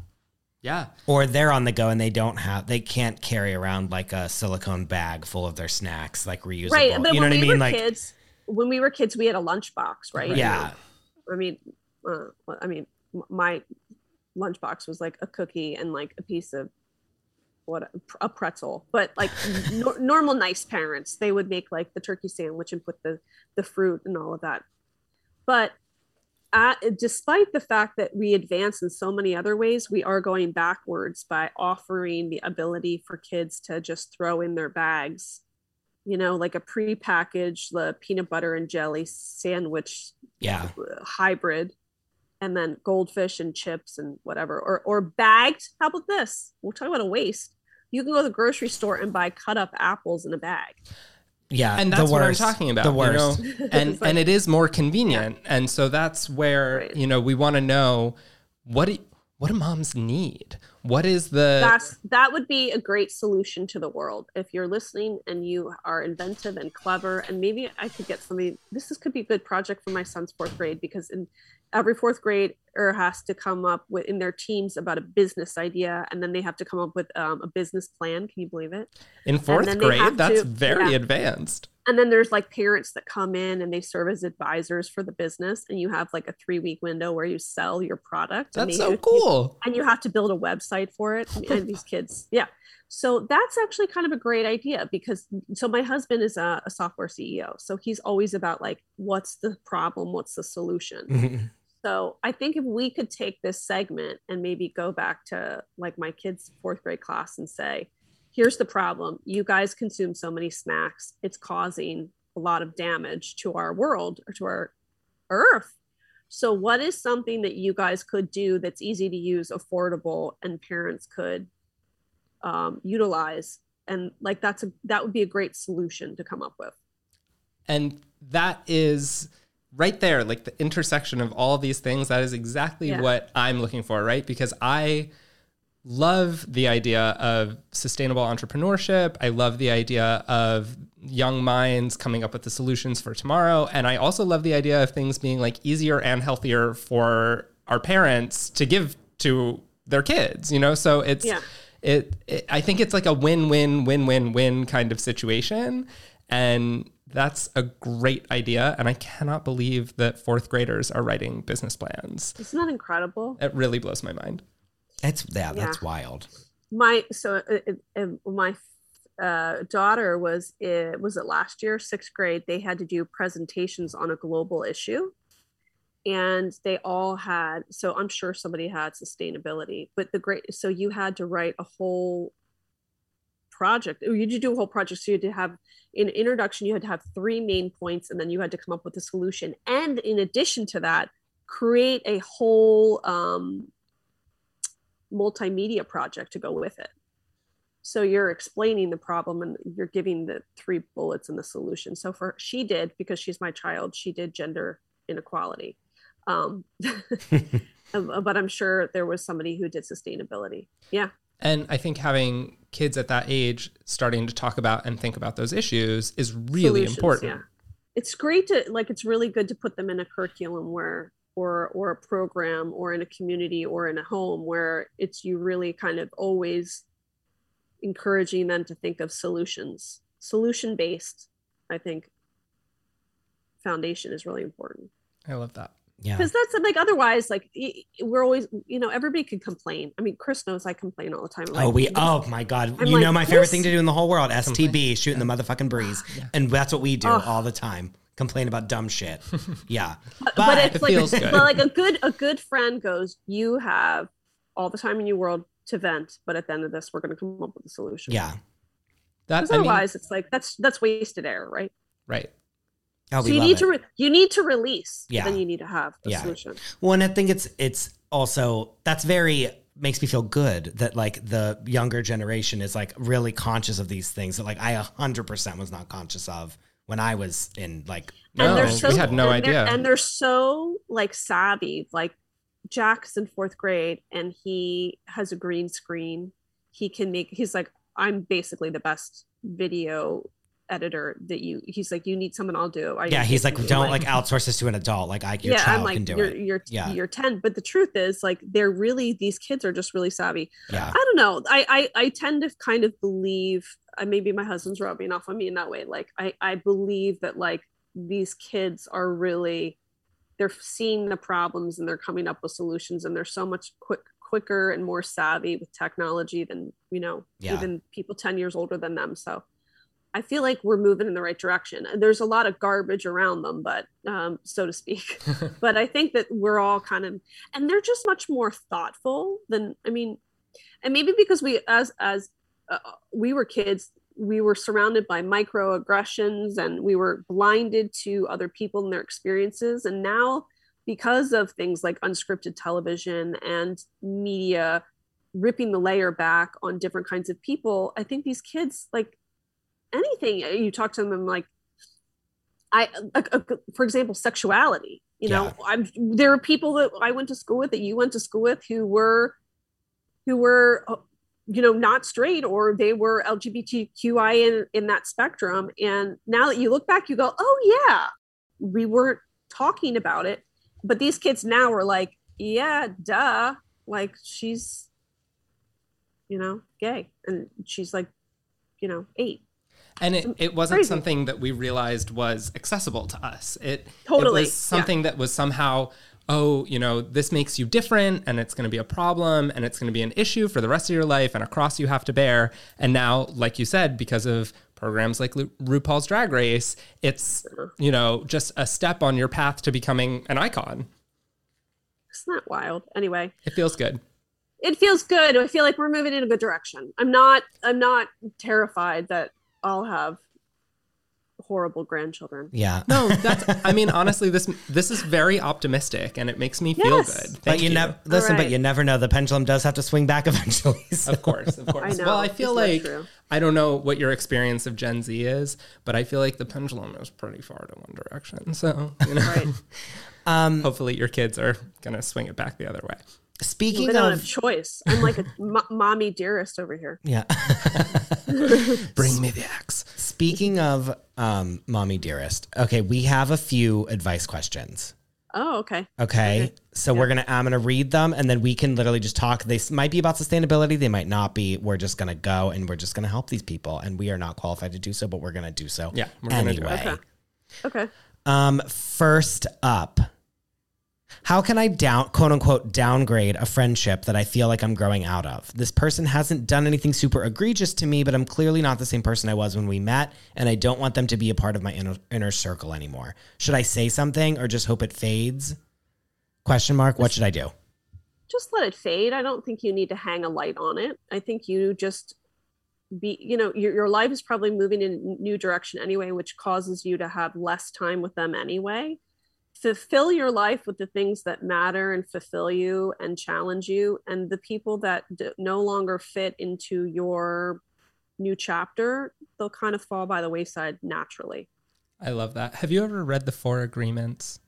Yeah. Or they're on the go and they don't have they can't carry around like a silicone bag full of their snacks, like reusable. Right, but you know when what I we mean? were Like kids, when we were kids, we had a lunchbox, right? yeah. I mean, uh, I mean, my lunchbox was like a cookie and like a piece of what a pretzel. But like no, normal nice parents they would make like the turkey sandwich and put the the fruit and all of that. But at, despite the fact that we advance in so many other ways we are going backwards by offering the ability for kids to just throw in their bags. You know like a pre-packaged the peanut butter and jelly sandwich Yeah. hybrid and then goldfish and chips and whatever or or bagged how about this we'll talk about a waste you can go to the grocery store and buy cut up apples in a bag Yeah. and the that's what I'm talking about. The you worst. know? and like- and it is more convenient, and so that's where Right. you know we want to know what do, what do moms need? What is the that's that would be a great solution to the world if you're listening and you are inventive and clever and maybe i could get somebody this is, could be a good project for my son's fourth grade because in every fourth grade er has to come up with in their teams about a business idea and then they have to come up with um, a business plan can you believe it in fourth then they have grade? That's to- very yeah. advanced. and then there's like parents that come in and they serve as advisors for the business and you have like a three week window where you sell your product and That's they- so cool. and you have to build a website for it and these kids yeah so that's actually kind of a great idea because so my husband is a, a software ceo so he's always about like what's the problem what's the solution. so i think if we could take this segment and maybe go back to like my kids fourth grade class and say here's the problem. You guys consume so many snacks. It's causing a lot of damage to our world or to our earth. So what is something that you guys could do that's easy to use affordable and parents could um, utilize? And like that's a that would be a great solution to come up with. And that is right there, like the intersection of all these things. That is exactly Yeah. what I'm looking for, right? Because I love the idea of sustainable entrepreneurship. I love the idea of young minds coming up with the solutions for tomorrow. And I also love the idea of things being like easier and healthier for our parents to give to their kids, you know? So it's, Yeah. it, it I think it's like a win-win win-win-win kind of situation and that's a great idea and I cannot believe that fourth graders are writing business plans. isn't that incredible It really blows my mind. It's yeah, Yeah. that's wild. my so uh, uh, uh, my uh, daughter was it was it last year sixth grade they had to do presentations on a global issue and they all had so i'm sure somebody had sustainability but the great so you had to write a whole project you did do a whole project so you had to have in introduction you had to have three main points and then you had to come up with a solution and in addition to that create a whole um, multimedia project to go with it. So you're explaining the problem and you're giving the three bullets and the solution. So for she did because she's my child, she did gender inequality. Um, but I'm sure there was somebody who did sustainability. Yeah, And I think having kids at that age starting to talk about and think about those issues is really solutions, important. Yeah, it's great to like. It's really good to put them in a curriculum where, or or a program, or in a community, or in a home where it's you really kind of always encouraging them to think of solutions, solution based. I think foundation is really important I love that. Yeah. because that's like otherwise like we're always you know everybody could complain. I mean, Chris knows I complain all the time. Oh, we. Oh my God! I'm you like, know my favorite this- thing to do in the whole world: STB, shooting the motherfucking breeze, ah, and that's what we do Ugh. all the time. Complain about dumb shit. Yeah, but, But it's it like feels good. but like a good a good friend goes you have all the time in your world to vent but at the end of this we're going to come up with a solution yeah. That because I mean, otherwise it's like that's that's wasted air right right. Oh, so you need it. to re- you need to release Yeah. then you need to have the Yeah. solution Well, and I think it's it's also that's very makes me feel good that like the younger generation is like really conscious of these things that like I a hundred percent was not conscious of when I was in like No, and they're we so had no and they're- idea. and they're so like savvy like jack's in fourth grade and he has a green screen he can make he's like i'm basically the best video editor that you he's like you need someone i'll do I yeah he's like don't like outsource this to an adult like I your yeah child i'm like can do you're, it you're Yeah. you're 10 but the truth is like they're really these kids are just really savvy yeah I don't know. I, I I tend to kind of believe. Uh, maybe my husband's rubbing off on me in that way. Like I I believe that like these kids are really they're seeing the problems and they're coming up with solutions and they're so much quick quicker and more savvy with technology than you know Yeah. even people 10 years older than them so i feel like we're moving in the right direction. There's a lot of garbage around them but um, so to speak. But i think that we're all kind of and they're just much more thoughtful than i mean and maybe because we as as uh, we were kids we were surrounded by microaggressions and we were blinded to other people and their experiences. And now because of things like unscripted television and media ripping the layer back on different kinds of people i think these kids like anything you talk to them like i uh, uh, for example sexuality you know Yeah. i'm there are people that i went to school with that you went to school with who were who were uh, you know not straight or they were lgbtqi in in that spectrum. And now that you look back you go oh yeah we weren't talking about it. But these kids now are like yeah duh like she's you know gay. And she's like you know eight And it, it wasn't Crazy. something that we realized was accessible to us. It, Totally, it was something that was somehow, oh, you know, this makes you different and it's going to be a problem and it's going to be an issue for the rest of your life and a cross you have to bear. And now, like you said, because of programs like Lu- RuPaul's Drag Race, it's, you know, just a step on your path to becoming an icon. isn't that wild anyway It feels good. it feels good i feel like we're moving in a good direction i'm not i'm not terrified that i'll have horrible grandchildren Yeah. No, that's, I mean, honestly, this, this is very optimistic and it makes me feel Yes. good. But you, you. never listen. But you never know. The pendulum does have to swing back eventually. so- Of course, of course. know, well, I feel isn't like? I don't know what your experience of Gen Z is, but I feel like the pendulum is pretty far to one direction. So, you know, right Um, hopefully your kids are gonna swing it back the other way. Speaking they of have choice i'm like a mommy dearest over here yeah. Bring me the axe. Speaking of um, mommy dearest, okay, we have a few advice questions. oh okay Okay, Okay. so we're gonna I'm gonna read them, and then we can literally just talk. They might be about sustainability, they might not be. We're just gonna go and we're just gonna help these people, and we are not qualified to do so, but we're gonna do so. Yeah, we're gonna do it. anyway. Okay. okay Um, first up, how can I down quote unquote downgrade a friendship that I feel like I'm growing out of? This person hasn't done anything super egregious to me, but I'm clearly not the same person I was when we met, and I don't want them to be a part of my inner, inner circle anymore. Should I say something or just hope it fades? Question mark. What should I do? just let it fade. I don't think you need to hang a light on it. I think you just be, you know, your, your life is probably moving in a new direction anyway, which causes you to have less time with them anyway. Fulfill your life with the things that matter and fulfill you and challenge you. And the people that d- no longer fit into your new chapter, they'll kind of fall by the wayside naturally. I love that. Have you ever read the Four Agreements?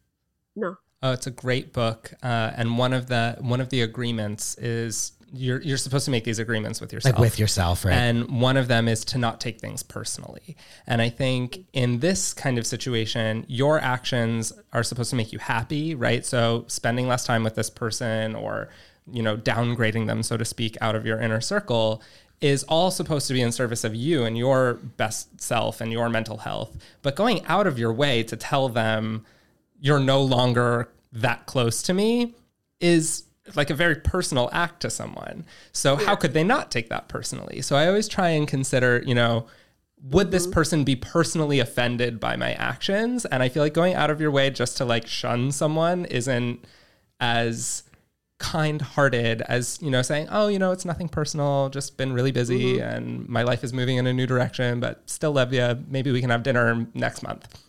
No. Oh, it's a great book, uh, and one of the one of the agreements is you're you're supposed to make these agreements with yourself, Like with yourself, right? And one of them is to not take things personally. And I think in this kind of situation, your actions are supposed to make you happy, right? So spending less time with this person or, you know, downgrading them, so to speak, out of your inner circle is all supposed to be in service of you and your best self and your mental health. But going out of your way to tell them you're no longer that close to me is like a very personal act to someone. So how could they not take that personally? So I always try and consider, you know, would this mm-hmm. person be personally offended by my actions? And I feel like going out of your way just to like shun someone isn't as kind-hearted as, you know, saying, "Oh, you know, it's nothing personal, just been really busy mm-hmm. and my life is moving in a new direction, but still love you. Maybe we can have dinner next month."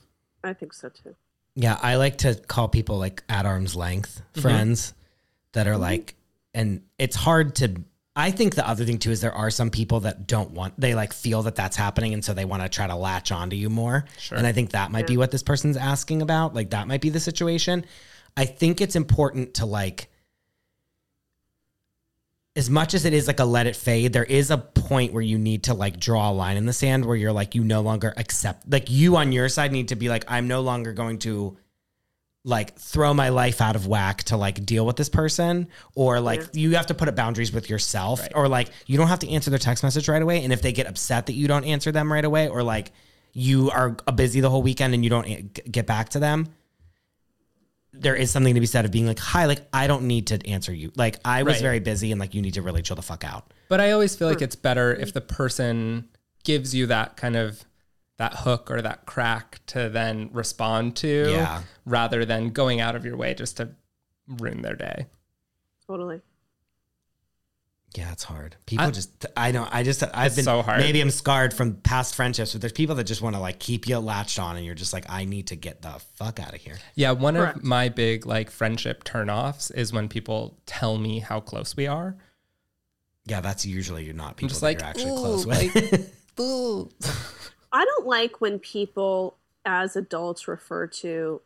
I think so too. Yeah, I like to call people like at arm's length mm-hmm. friends that are mm-hmm. like, and it's hard to. I think the other thing too is there are some people that don't want, they like feel that that's happening. And so they want to try to latch onto you more. Sure. And I think that might be what this person's asking about. Like that might be the situation. I think it's important to like, as much as it is like a let it fade, there is a point where you need to like draw a line in the sand where you're like, you no longer accept, like you on your side need to be like, I'm no longer going to like throw my life out of whack to like deal with this person or like you have to put up boundaries with yourself or like you don't have to answer their text message right away and if they get upset that you don't answer them right away or like Mm-hmm. you are busy the whole weekend and you don't get back to them, have to put up boundaries with yourself or like you don't have to answer their text message right away and if they get upset that you don't answer them right away or like you are busy the whole weekend and you don't get back to them, you have to put up boundaries with yourself or like you are busy the whole weekend and you don't a- get back to them, there is something to be said of being like, hi, like I don't need to answer you. Like I was Right. very busy and like you need to really chill the fuck out. But I always feel like it's better if the person gives you that kind of that hook or that crack to then respond to Yeah. rather than going out of your way just to ruin their day. Totally. Yeah, it's hard. People I- just, I know, I just, I've It's been, so hard. maybe I'm scarred from past friendships, but there's people that just want to like keep you latched on and you're just like, I need to get the fuck out of here. Yeah, one Correct. of my big like friendship turnoffs is when people tell me how close we are. Yeah, that's usually you're not people just that like, you're actually "Ooh, close with. Ooh. I don't like when people as adults refer to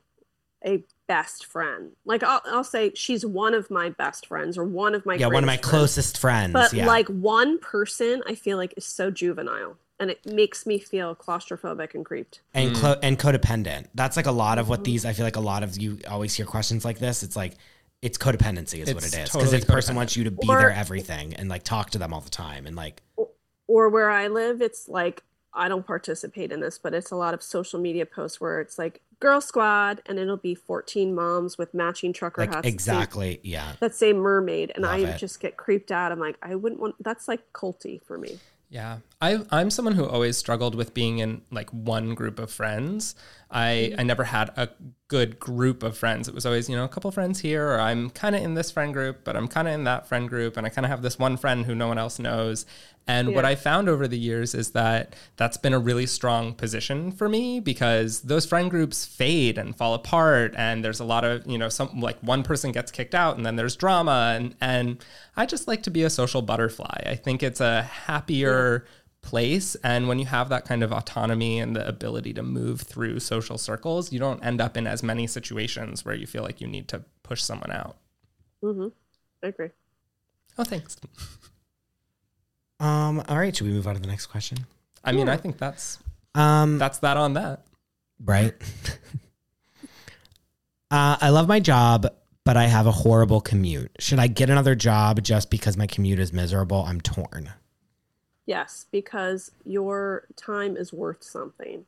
a best friend. Like I'll, I'll say she's one of my best friends or one of my yeah, one of my friends. closest friends. But yeah. like one person, I feel like is so juvenile, and it makes me feel claustrophobic and creeped. and Mm. clo- and codependent. That's like a lot of what these. I feel like a lot of you always hear questions like this. It's like it's codependency is what It's because totally this person wants you to be Or- their everything and like talk to them all the time and like Or where I live, it's like I don't participate in this, but it's a lot of social media posts where it's like girl squad, and it'll be 14 moms with matching trucker like hats. exactly yeah. That say mermaid, and I it. just get creeped out. I'm like, I wouldn't want. That's like culty for me. Yeah. I, I'm someone who always struggled with being in like one group of friends. I, mm-hmm. I never had a good group of friends. It was always, you know, a couple friends here, or I'm kind of in this friend group, but I'm kind of in that friend group, and I kind of have this one friend who no one else knows. And what I found over the years is that that's been a really strong position for me because those friend groups fade and fall apart. And there's a lot of, you know, some like one person gets kicked out and then there's drama. And, and I just like to be a social butterfly. I think it's a happier place. And when you have that kind of autonomy and the ability to move through social circles, you don't end up in as many situations where you feel like you need to push someone out. Mm-hmm. I agree. Oh, thanks. Um. All right. Should we move on to the next question? I mean, I think that's Um. that's that on that. Right. uh, I love my job, but I have a horrible commute. Should I get another job just because my commute is miserable? I'm torn. Yes, because your time is worth something.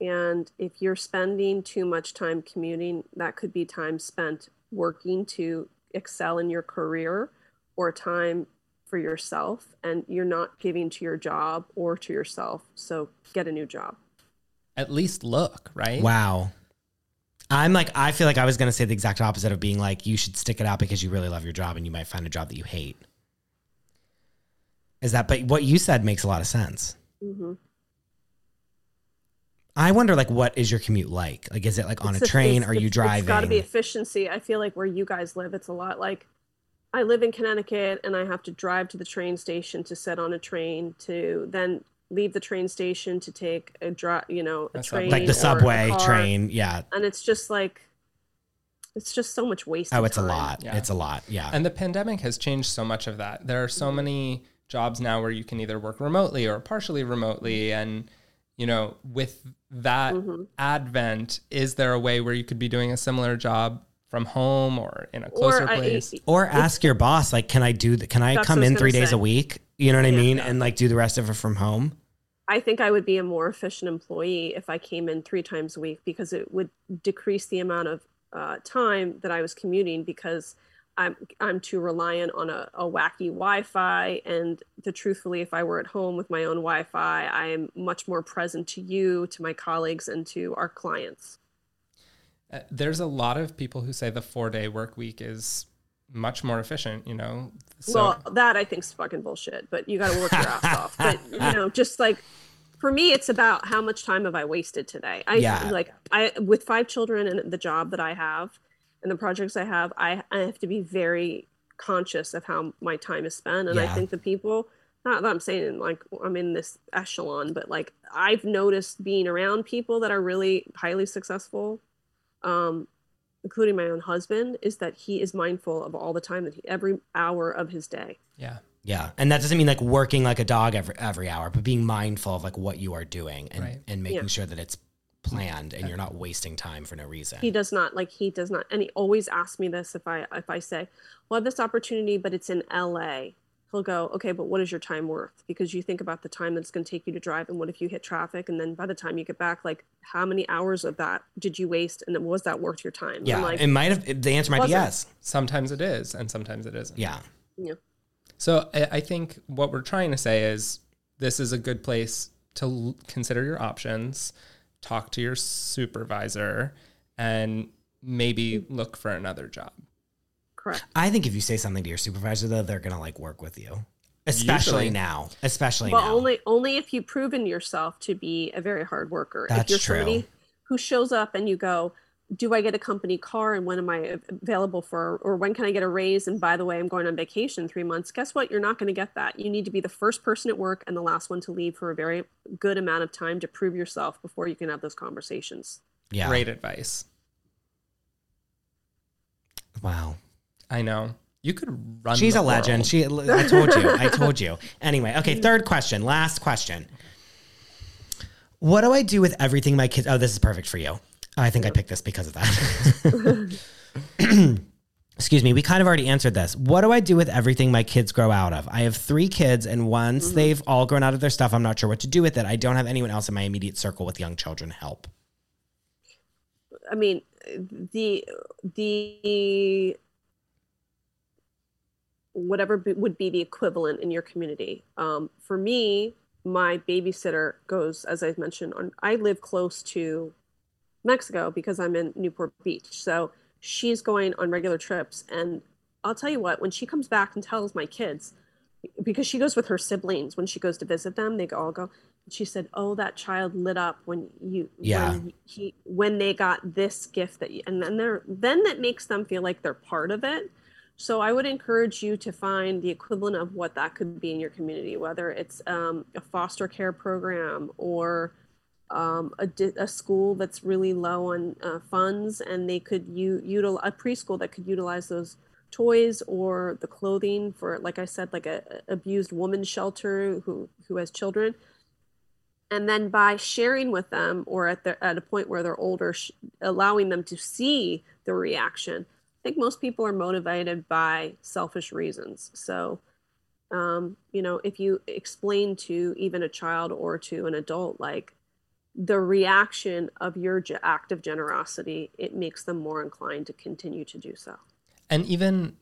And if you're spending too much time commuting, that could be time spent working to excel in your career or time for yourself. And you're not giving to your job or to yourself. So get a new job. At least look, right? Wow. I'm like, I feel like I was going to say the exact opposite of being like, you should stick it out because you really love your job and you might find a job that you hate. Is that, but what you said makes a lot of sense. hmm I wonder, like, what is your commute like? Like, is it like on It's a a- train? it's- Are you driving? It's got to be efficiency. I feel like where you guys live, it's a lot like I live in Connecticut and I have to drive to the train station to sit on a train to then leave the train station to take a drive, you know, a A train Like the subway, car. train. Yeah. and it's just like it's just so much waste. Oh, it's a lot. Yeah. It's a lot. Yeah. And the pandemic has changed so much of that. There are so many jobs now where you can either work remotely or partially remotely. And, you know, with that Mhm. advent, is there a way where you could be doing a similar job from home or in a Or closer I, place? Or ask your boss, like, can I do the, Can I come in three days say. a week? You know what I Yeah. mean? And like do the rest of it from home. I think I would be a more efficient employee if I came in three times a week because it would decrease the amount of uh, time that I was commuting because I'm I'm too reliant on a, a wacky Wi-Fi. And the truthfully, if I were at home with my own Wi-Fi, I am much more present to you, to my colleagues, and to our clients. Uh, There's a lot of people who say the four day work week is much more efficient, you know? So, well, that I think is fucking bullshit. But you got to work your ass off. But you know, just like for me, it's about how much time have I wasted today. I Yeah. like I with five children and the job that I have and the projects I have, I, I have to be very conscious of how my time is spent. And Yeah. I think the people. Not that I'm saying like I'm in this echelon, but like I've noticed being around people that are really highly successful, um, including my own husband, is that he is mindful of all the time that he, every hour of his day. yeah. Yeah. And that doesn't mean like working like a dog every every hour, but being mindful of like what you are doing and, Right. and making Yeah. sure that it's planned and you're not wasting time for no reason. He does not like he does not, and he always asks me this if I if I say, "Well, I have this opportunity, but it's in L.A." he'll go, okay, but what is your time worth? Because you think about the time that's going to take you to drive, and what if you hit traffic, and then by the time you get back, like how many hours of that did you waste, and then was that worth your time? Yeah, like it might have. The answer might be yes. Sometimes it is, and sometimes it isn't. Yeah, yeah. So I, I think what we're trying to say is this is a good place to l- consider your options, talk to your supervisor, and maybe mm. look for another job. correct. I think if you say something to your supervisor, though, they're gonna like work with you, especially Usually. now. Especially But now. only only if you've proven yourself to be a very hard worker. if That's you're true. somebody who shows up and you go, do I get a company car and when am I available for or when can I get a raise and by the way I'm going on vacation 3 months guess what you're not going to get that you need to be the first person at work and the last one to leave for a very good amount of time to prove yourself before you can have those conversations yeah. Great advice. Wow. I know. You could run. She's the a legend. She. I told you. I told you. Anyway, okay. Mm. Third question. Last question. What do I do with everything my kids? Oh, this is perfect for you. I think I picked this because of that. Excuse me. We kind of already answered this. What do I do with everything my kids grow out of? I have three kids, and once they've all grown out of their stuff, I'm not sure what to do with it. I don't have anyone else in my immediate circle with young children help. I mean, the the whatever be, would be the equivalent in your community. Um, for me, my babysitter goes, as I've mentioned, on. I live close to Mexico because I'm in Newport Beach, so she's going on regular trips. And I'll tell you what, when she comes back and tells my kids, because she goes with her siblings when she goes to visit them, they all go. She said, "Oh, that child lit up when you Yeah. when he when they got this gift that you, and then they're then that makes them feel like they're part of it." So I would encourage you to find the equivalent of what that could be in your community, whether it's um, a foster care program or um, a, a school that's really low on uh, funds, and they could u- util- a preschool that could utilize those toys or the clothing for, like I said, like a, a abused woman shelter who who has children. And then by sharing with them, or at their, at a point where they're older, sh- allowing them to see the reaction. I think most people are motivated by selfish reasons. So, um, you know, if you explain to even a child or to an adult, like the reaction of your act of generosity, it makes them more inclined to continue to do so. and even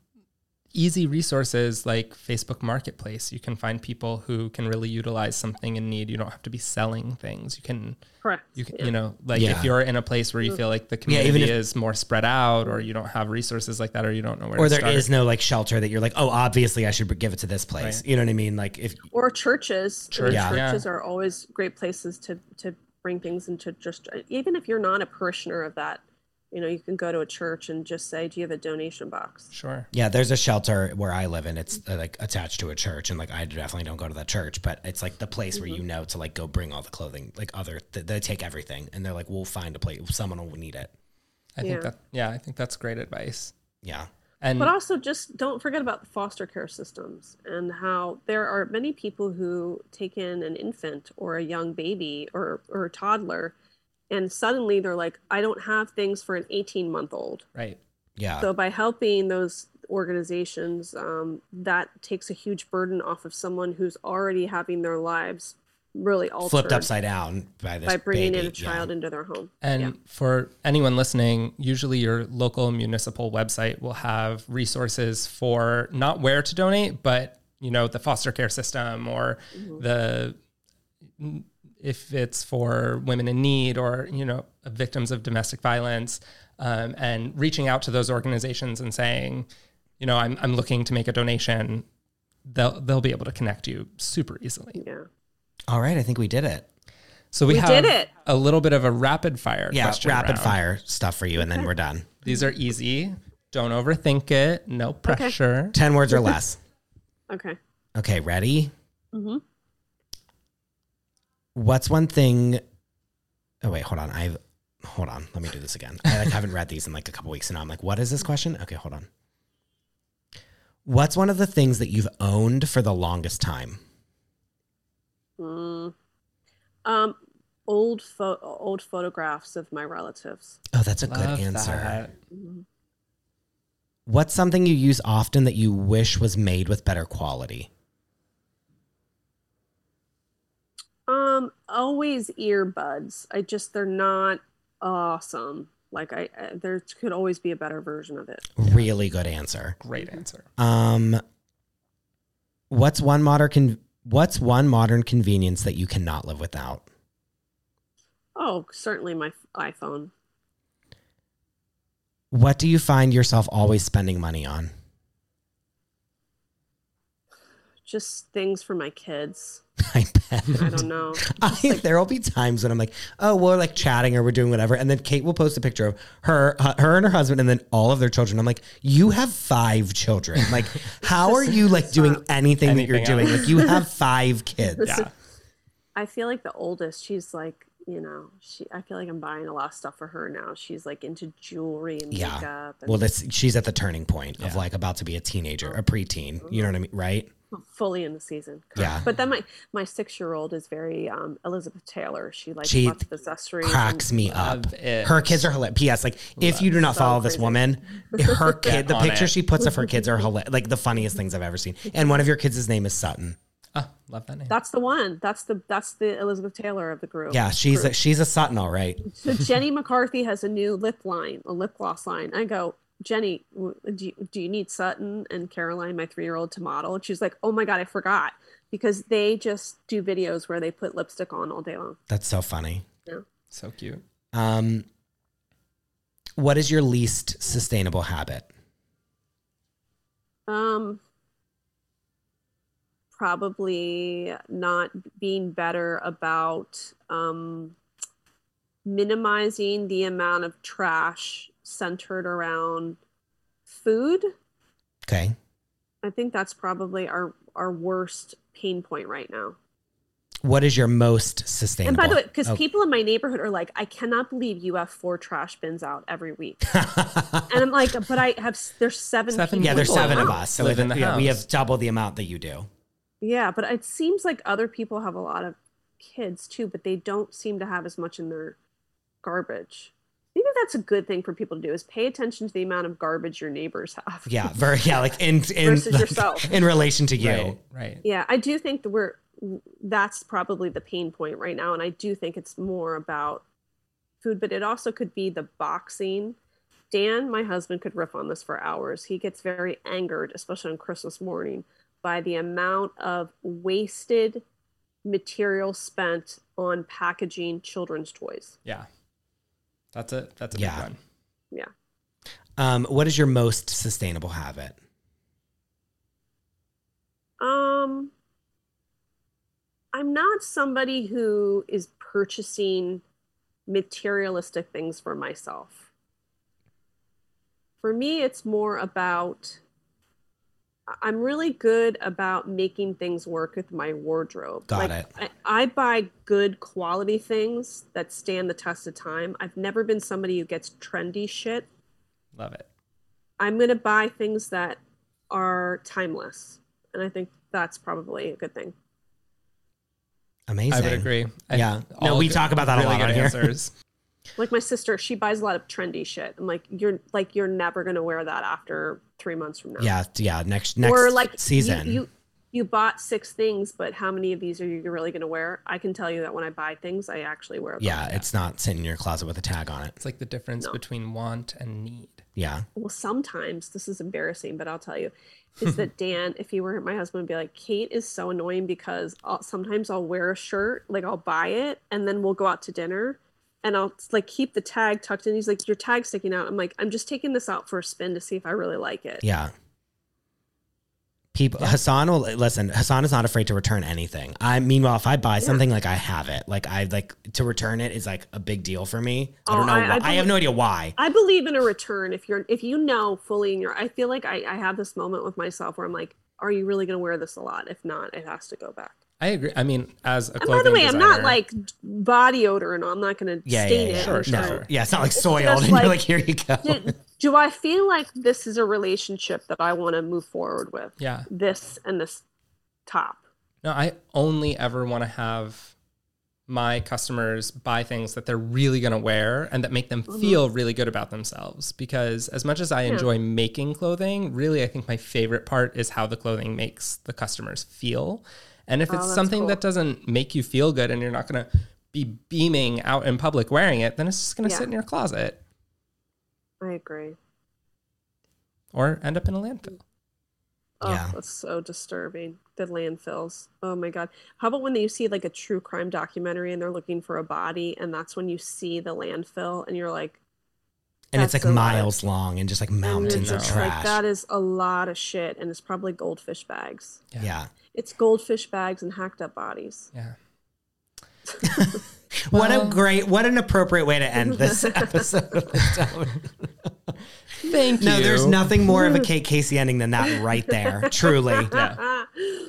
easy resources like Facebook Marketplace. You can find people who can really utilize something in need. You don't have to be selling things. You can, Correct. you can, Yeah. you know, like Yeah. if you're in a place where you mm-hmm. feel like the community even if- is more spread out, or you don't have resources like that, or you don't know where Or to there start. is no like shelter that you're like, oh, obviously I should give it to this place. Right. You know what I mean? Like if or churches. Church, yeah. Churches are always great places to to bring things into just even if you're not a parishioner of that, you know, you can go to a church and just say, "Do you have a donation box?" Sure. Yeah, there's a shelter where I live and it's uh, like attached to a church and like I definitely don't go to that church, but it's like the place where you know to like go bring all the clothing, like other th- they take everything and they're like we'll find a place someone will need it. I Yeah. think that, yeah, I think that's great advice. Yeah. And But also, just don't forget about the foster care systems and how there are many people who take in an infant or a young baby or or a toddler, and suddenly they're like, "I don't have things for an 18 month old." right. Yeah. So by helping those organizations, um, that takes a huge burden off of someone who's already having their lives really altered Flipped upside down by this by bringing baby. in a child into their home. And Yeah. for anyone listening, usually your local municipal website will have resources for not where to donate, but you know the foster care system or the if it's for women in need or you know victims of domestic violence, um, and reaching out to those organizations and saying, you know, I'm I'm looking to make a donation. They'll they'll be able to connect you super easily. Yeah. All right, I think we did it. So we, We have did it. a little bit of a rapid fire. Yeah, question rapid round. fire stuff for you and then we're done. These are easy. Don't overthink it. No pressure. 10 words or less. Okay. Okay, ready? hmm What's one thing Oh wait, hold on. I've hold on. Let me do this again. I like, haven't read these in like a couple weeks and I'm like, what is this question? Okay, hold on. What's one of the things that you've owned for the longest time? Mm. Um, old old photographs of my relatives. Oh, that's a Love good answer. That. What's something you use often that you wish was made with better quality? Um, always earbuds. I just they're not awesome. Like I, I there could always be a better version of it. Really good answer. Great answer. Um, what's one modern con- What's one modern convenience that you cannot live without? Oh, certainly my iPhone. What do you find yourself always spending money on? Just things for my kids. I bet. I don't know. I, there will be times when I'm like, oh, we're like chatting or we're doing whatever, and then Kate will post a picture of her, her and her husband, and then all of their children. I'm like, you have five children. Like, how are you like doing anything, that you're Anything doing? Like, you have five kids. Yeah. I feel like the oldest, she's like, you know, she. I feel like I'm buying a lot of stuff for her now. She's like into jewelry and Yeah. makeup. And Well, this she's at the turning point of like about to be a teenager, a oh. preteen. You know what I mean, right? Fully in the season. Yeah. But then my my six year old is very um, Elizabeth Taylor. She likes She lots of accessories. Cracks me up. Her kids are hilarious. P.S. Like, if you do not So follow this woman, her kid, the picture it. she puts of her kids are hilarious. Like the funniest things I've ever seen. And one of your kids' name is Sutton. Ah, love that name. That's the one. That's the that's the Elizabeth Taylor of the group. Yeah, she's a, she's a Sutton, all right. So Jenny McCarthy has a new lip line, a lip gloss line. I go, Jenny, do you, do you need Sutton and Caroline, my three year old, to model? And she's like, Oh my god, I forgot because they just do videos where they put lipstick on all day long. That's so funny. Yeah. So cute. Um, what is your least sustainable habit? Um, probably not being better about um, minimizing the amount of trash centered around food. Okay. I think that's probably our our worst pain point right now. What is your most sustainable? And by the way, because Oh. people in my neighborhood are like, I cannot believe you have four trash bins out every week. and I'm like, but I have there's seven. Seven people yeah, there's people seven of us, so live in the yeah, we have double the amount that you do. Yeah, but it seems like other people have a lot of kids too, but they don't seem to have as much in their garbage. Maybe that's a good thing for people to do is pay attention to the amount of garbage your neighbors have. Yeah, very yeah, like in in Versus like, yourself. in relation to you. Right, right. Yeah, I do think that we're that's probably the pain point right now, and I do think it's more about food, but it also could be the boxing. Dan, my husband, could riff on this for hours. He gets very angered, especially on Christmas morning, by the amount of wasted material spent on packaging children's toys. Yeah. That's a that's a Yeah. big one. Yeah. Um, what is your most sustainable habit? Um, I'm not somebody who is purchasing materialistic things for myself. For me, it's more about I'm really good about making things work with my wardrobe. Got like, it. I, I buy good quality things that stand the test of time. I've never been somebody who gets trendy shit. Love it. I'm going to buy things that are timeless. And I think that's probably a good thing. Amazing. I would agree. I- Yeah. No, we good- talk about that a really lot good on here. answers. Like my sister, she buys a lot of trendy shit. I'm like, you're like, you're never going to wear that after three months from now. Yeah, yeah. Next next or like you- season. You, you bought six things, but how many of these are you really going to wear? I can tell you that when I buy things, I actually wear them. yeah, it's not sitting in your closet with a tag on it. It's like the difference No. between want and need. Yeah. Well, sometimes this is embarrassing, but I'll tell you, is that Dan, if he were my husband, would be like, Kate is so annoying because I'll, sometimes I'll wear a shirt, like I'll buy it, and then we'll go out to dinner, and I'll like keep the tag tucked in. He's like, your tag's sticking out. I'm like, I'm just taking this out for a spin to see if I really like it. Yeah. People Hassan will listen, Hassan is not afraid to return anything. I meanwhile, if I buy something like I have it. Like I like to return it is like a big deal for me. I Oh, don't know I- why. I I, have no idea why. I believe in a return if you're if you know fully in your I feel like I, I have this moment with myself where I'm like, are you really gonna wear this a lot? If not, it has to go back. I agree. I mean, as a And by the way, I'm not like body odor and I'm not gonna Yeah, yeah, stain yeah. it. Sure, and sure, no. sure. Yeah, it's not like soiled just and you're like- like, here you go. do, do I feel like this is a relationship that I want to move forward with? yeah. This and this top. No, I only ever want to have my customers buy things that they're really going to wear and that make them Mm-hmm. feel really good about themselves. Because as much as I enjoy making clothing, really, I think my favorite part is how the clothing makes the customers feel. And if Oh, it's that's something cool. that doesn't make you feel good and you're not going to be beaming out in public wearing it, then it's just going to Yeah. sit in your closet I agree. or end up in a landfill. Oh, Yeah. that's so disturbing. The landfills. Oh my god. How about when you see like a true crime documentary and they're looking for a body, and that's when you see the landfill, and you're like, And it's like a lot. miles long and just like and mountains of just trash. like, that is a lot of shit, and it's probably goldfish bags. yeah. It's goldfish bags and hacked up bodies. Yeah. What a great, what an appropriate way to end this episode. of the Thank you. no, there's nothing more of a Kate Casey ending than that right there. Truly. Yeah.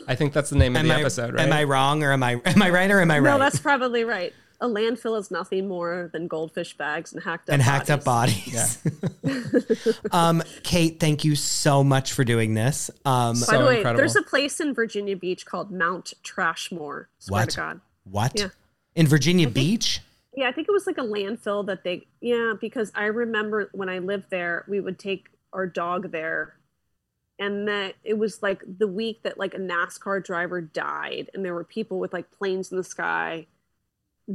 I think that's the name of Am the I, episode, right? am I wrong or am I am I right or am I right? No, that's probably right. A landfill is nothing more than goldfish bags and hacked up and hacked up bodies. bodies. um, Kate, thank you so much for doing this. Um, So By the way, incredible. there's a place in Virginia Beach called Mount Trashmore. Swear What? to God. what Yeah. in Virginia Beach? Yeah, I think it was like a landfill that they, yeah, because I remember when I lived there, we would take our dog there. And that it was like the week that like a NASCAR driver died, and there were people with like planes in the sky,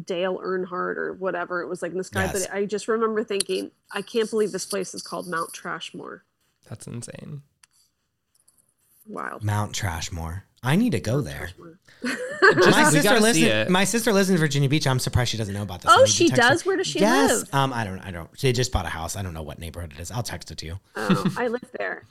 Dale Earnhardt or whatever it was like in the sky. Yes. But I just remember thinking, I can't believe this place is called Mount Trashmore. That's insane. Wild. Mount Trashmore. I need to go there. My sister lives. In, my sister lives in Virginia Beach. I'm surprised she doesn't know about this. Oh, she text her. does? Where does she yes. live? Um, I don't. I don't. She just bought a house. I don't know what neighborhood it is. I'll text it to you. Oh, I live there.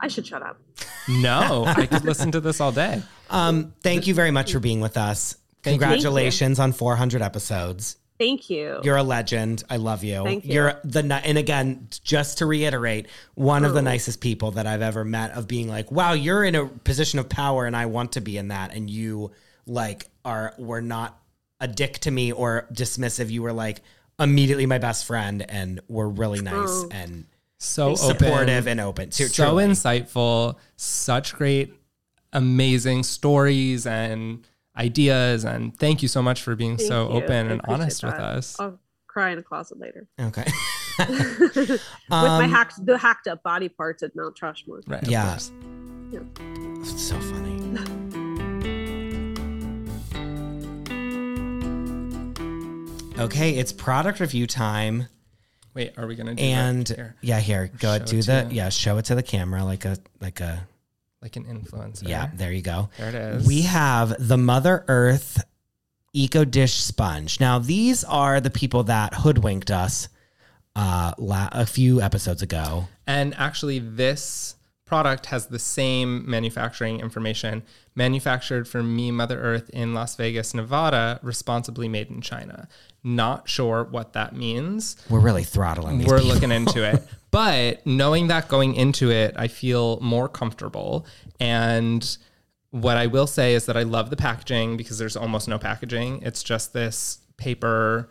I should shut up. No, I could listen to this all day. Um, thank you very much for being with us. Thank you. Congratulations on 400 episodes. Thank you. You're a legend. I love you. Thank you. You're the and again, just to reiterate, one of the Oh. nicest people that I've ever met. Of being like, wow, you're in a position of power, and I want to be in that, and you like are were not a dick to me or dismissive. You were like immediately my best friend, and were really nice Oh. and So supportive open, and open. So, so truly. insightful, such great, amazing stories and ideas. And thank you so much for being Thank so you. open I and appreciate honest with us. I'll cry in a closet later. okay. With my Um, hacked the hacked up body parts at Mount Trashmore. Right. of Yeah. course. It's so funny. Okay, it's product review time. Wait, are we gonna do And that here? yeah, here, go Show do the to- yeah, show it to the camera like a like a like an influencer? yeah, there you go. There it is. We have the Mother Earth Eco Dish Sponge. Now, these are the people that hoodwinked us uh, la- a few episodes ago. And actually, this product has the same manufacturing information manufactured for Me Mother Earth in Las Vegas, Nevada, responsibly made in China. Not sure what that means. We're really throttling these We're people. looking into it. But knowing that going into it, I feel more comfortable. And what I will say is that I love the packaging because there's almost no packaging. It's just this paper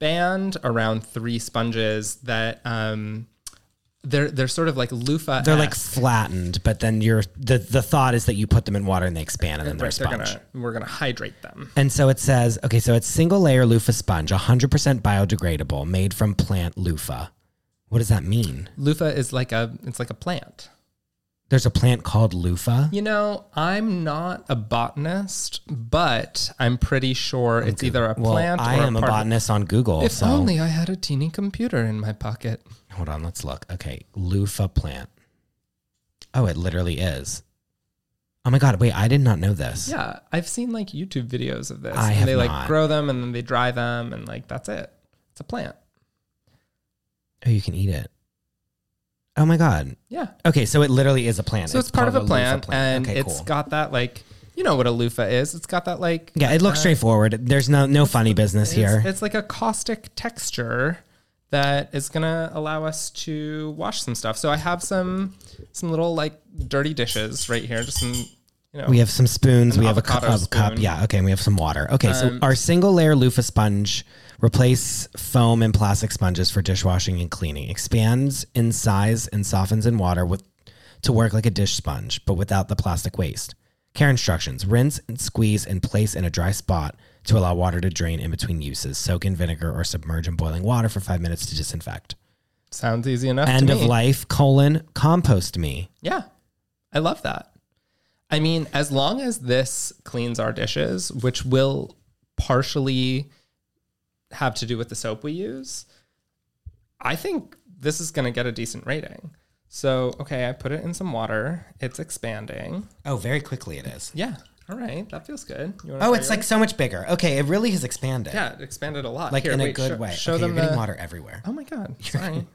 band around three sponges that um, they're they're sort of like loofah. They're like flattened, but then you're the the thought is that you put them in water and they expand and then they're a they're sponge. gonna we're gonna hydrate them. And so it says, okay, so it's single layer loofah sponge, 100% biodegradable, made from plant loofah. What does that mean? Loofah is like a it's like a plant. There's a plant called loofah. You know, I'm not a botanist, but I'm pretty sure it's either a plant. Well, I am a of- botanist on Google. If so only I had a teeny computer in my pocket. Hold on, let's look. Okay, loofah plant. Oh, it literally is. Oh my god! Wait, I did not know this. Yeah, I've seen like YouTube videos of this. I and have they like not. grow them and then they dry them and like that's it. It's a plant. Oh, you can eat it. Oh my god. Yeah. Okay, so it literally is a plant. So it's, part of a loofah plant, and Okay, it's cool. got that like you know what a loofah is. It's got that like yeah, it looks uh, straightforward. There's no no funny business it's, here. It's like a caustic texture that is gonna allow us to wash some stuff. So I have some some little like dirty dishes right here, just some you know We have some spoons. We have a cup, a cup. Yeah. Okay. And we have some water. Okay. so Um, our single layer loofah sponge replace foam and plastic sponges for dishwashing and cleaning. Expands in size and softens in water with to work like a dish sponge, but without the plastic waste. Care instructions: rinse and squeeze and place in a dry spot to allow water to drain in between uses. Soak in vinegar or submerge in boiling water for five minutes to disinfect. sounds easy enough. End of life: colon compost me. Yeah, I love that. I mean, as long as this cleans our dishes, which will partially have to do with the soap we use, I think this is going to get a decent rating. So, okay, I put it in some water. It's expanding. Oh, very quickly it is. Yeah. All right. That feels good. You Oh, it's like so much bigger. Okay, it really has expanded. yeah, it expanded a lot. Like Here, in a good show- way. Show okay, them you're getting the- water everywhere. Oh my god. Sorry.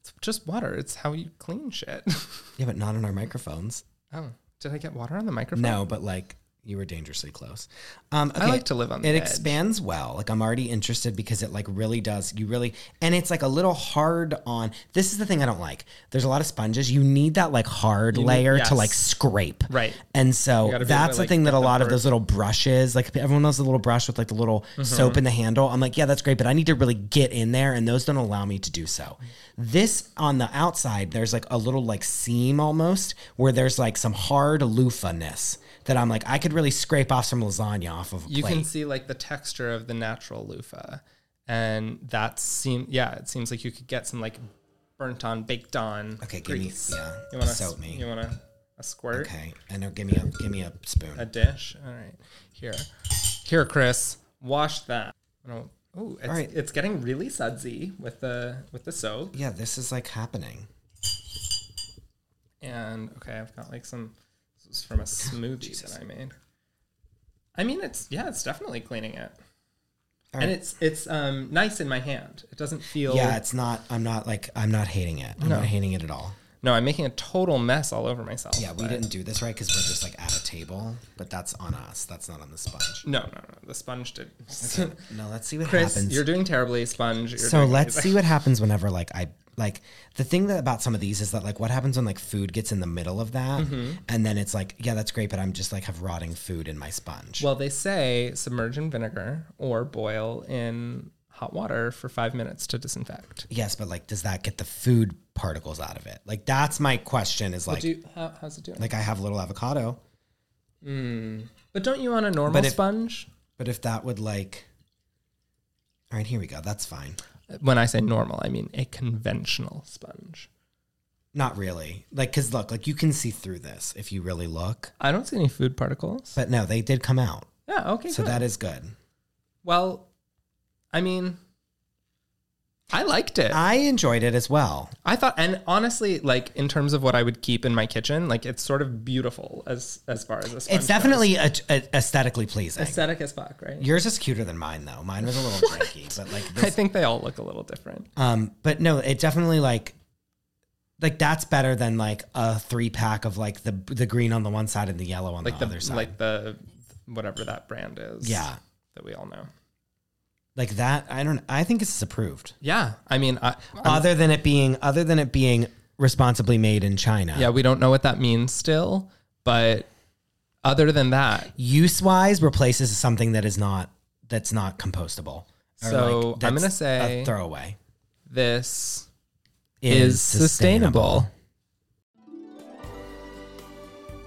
it's just water. It's how you clean shit. Yeah, but not on our microphones. oh, did I get water on the microphone? No, but like you were dangerously close. Um, okay. I like to live on the It edge. expands well. Like I'm already interested because it like really does. You really and it's like a little hard on. This is the thing I don't like. There's a lot of sponges. You need that like hard layer yes. to like scrape. Right. And so gotta be able that's to, the like, thing that a lot of those little brushes, like everyone knows the little brush with like the little Mm-hmm. soap in the handle. I'm like, yeah, that's great, but I need to really get in there, and those don't allow me to do so. This on the outside, there's like a little like seam almost where there's like some hard loofah-ness that I'm like, I could really scrape off some lasagna off of a you plate. can see like the texture of the natural loofah and that seem yeah it seems like you could get some like burnt on baked on Okay, give me- grease. yeah, you want to soak me. you want to a squirt okay, and now give me a give me a spoon. a dish all right here here chris wash that oh oh it's, right. it's getting really sudsy with the with the soap yeah, this is like happening. and okay i've got like some this is from a smoothie that i made i mean it's yeah it's definitely cleaning it All and right. it's it's um nice in my hand it doesn't feel Yeah, it's not. I'm not like I'm not hating it. I'm not hating it at all. No, I'm making a total mess all over myself. Yeah, we but- didn't do this right because we're just like at a table, but that's on us. That's not on the sponge. No, no, no. The sponge did. No, let's see what Chris, happens. you're doing terribly, sponge. You're so doing let's amazing. see what happens whenever like I like the thing that about some of these is that like what happens when like food gets in the middle of that Mm-hmm. and then it's like yeah that's great but I'm just like have rotting food in my sponge. Well, they say submerge in vinegar or boil in hot water for five minutes to disinfect. yes, but like does that get the food particles out of it? Like that's my question is like Do you, how, how's it doing? like I have a little avocado, but don't you want a normal But if- sponge? but if that would like all right, here we go. That's fine. When I say normal, I mean a conventional sponge. Not really. Like cuz look, like you can see through this if you really look. I don't see any food particles. But no, they did come out. Yeah, okay. So good. that is good. well, I mean, I liked it. I enjoyed it as well. I thought, and honestly, like in terms of what I would keep in my kitchen, like it's sort of beautiful as as far as sponge It's definitely a, a- aesthetically pleasing. aesthetic as fuck, right? Yours is cuter than mine though. Mine was a little drinky, but like I think they all look a little different. um but no, it definitely like like that's better than like a three pack of like the the green on the one side and the yellow on Like the, the other side. like the whatever that brand is. Yeah. that we all know. Like that I don't I think it's approved. Yeah, I mean, I, I'm- other than it being other than it being responsibly made in China. yeah, we don't know what that means still, but other than that, Use wise replaces something that is not that's not compostable. Or, So, I'm that's gonna say- a throwaway. this is sustainable.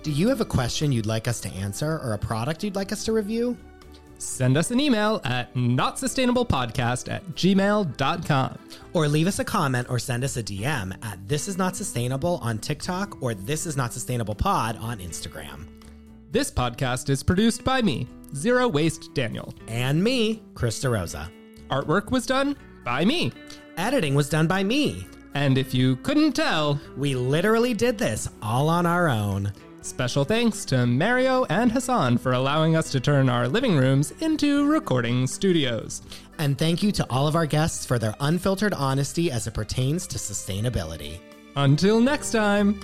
Do you have a question you'd like us to answer or a product you'd like us to review? Send us an email at notsustainablepodcast at gmail.com. Or leave us a comment or send us a DM at This Is Not Sustainable on TikTok or This Is Not Sustainable Pod on Instagram. This podcast is produced by me, Zero Waste Daniel. And me, Chris DeRosa. Artwork was done by me. Editing was done by me. And if you couldn't tell, We literally did this all on our own. Special thanks to Mario and Hassan for allowing us to turn our living rooms into recording studios. And thank you to all of our guests for their unfiltered honesty as it pertains to sustainability. Until next time.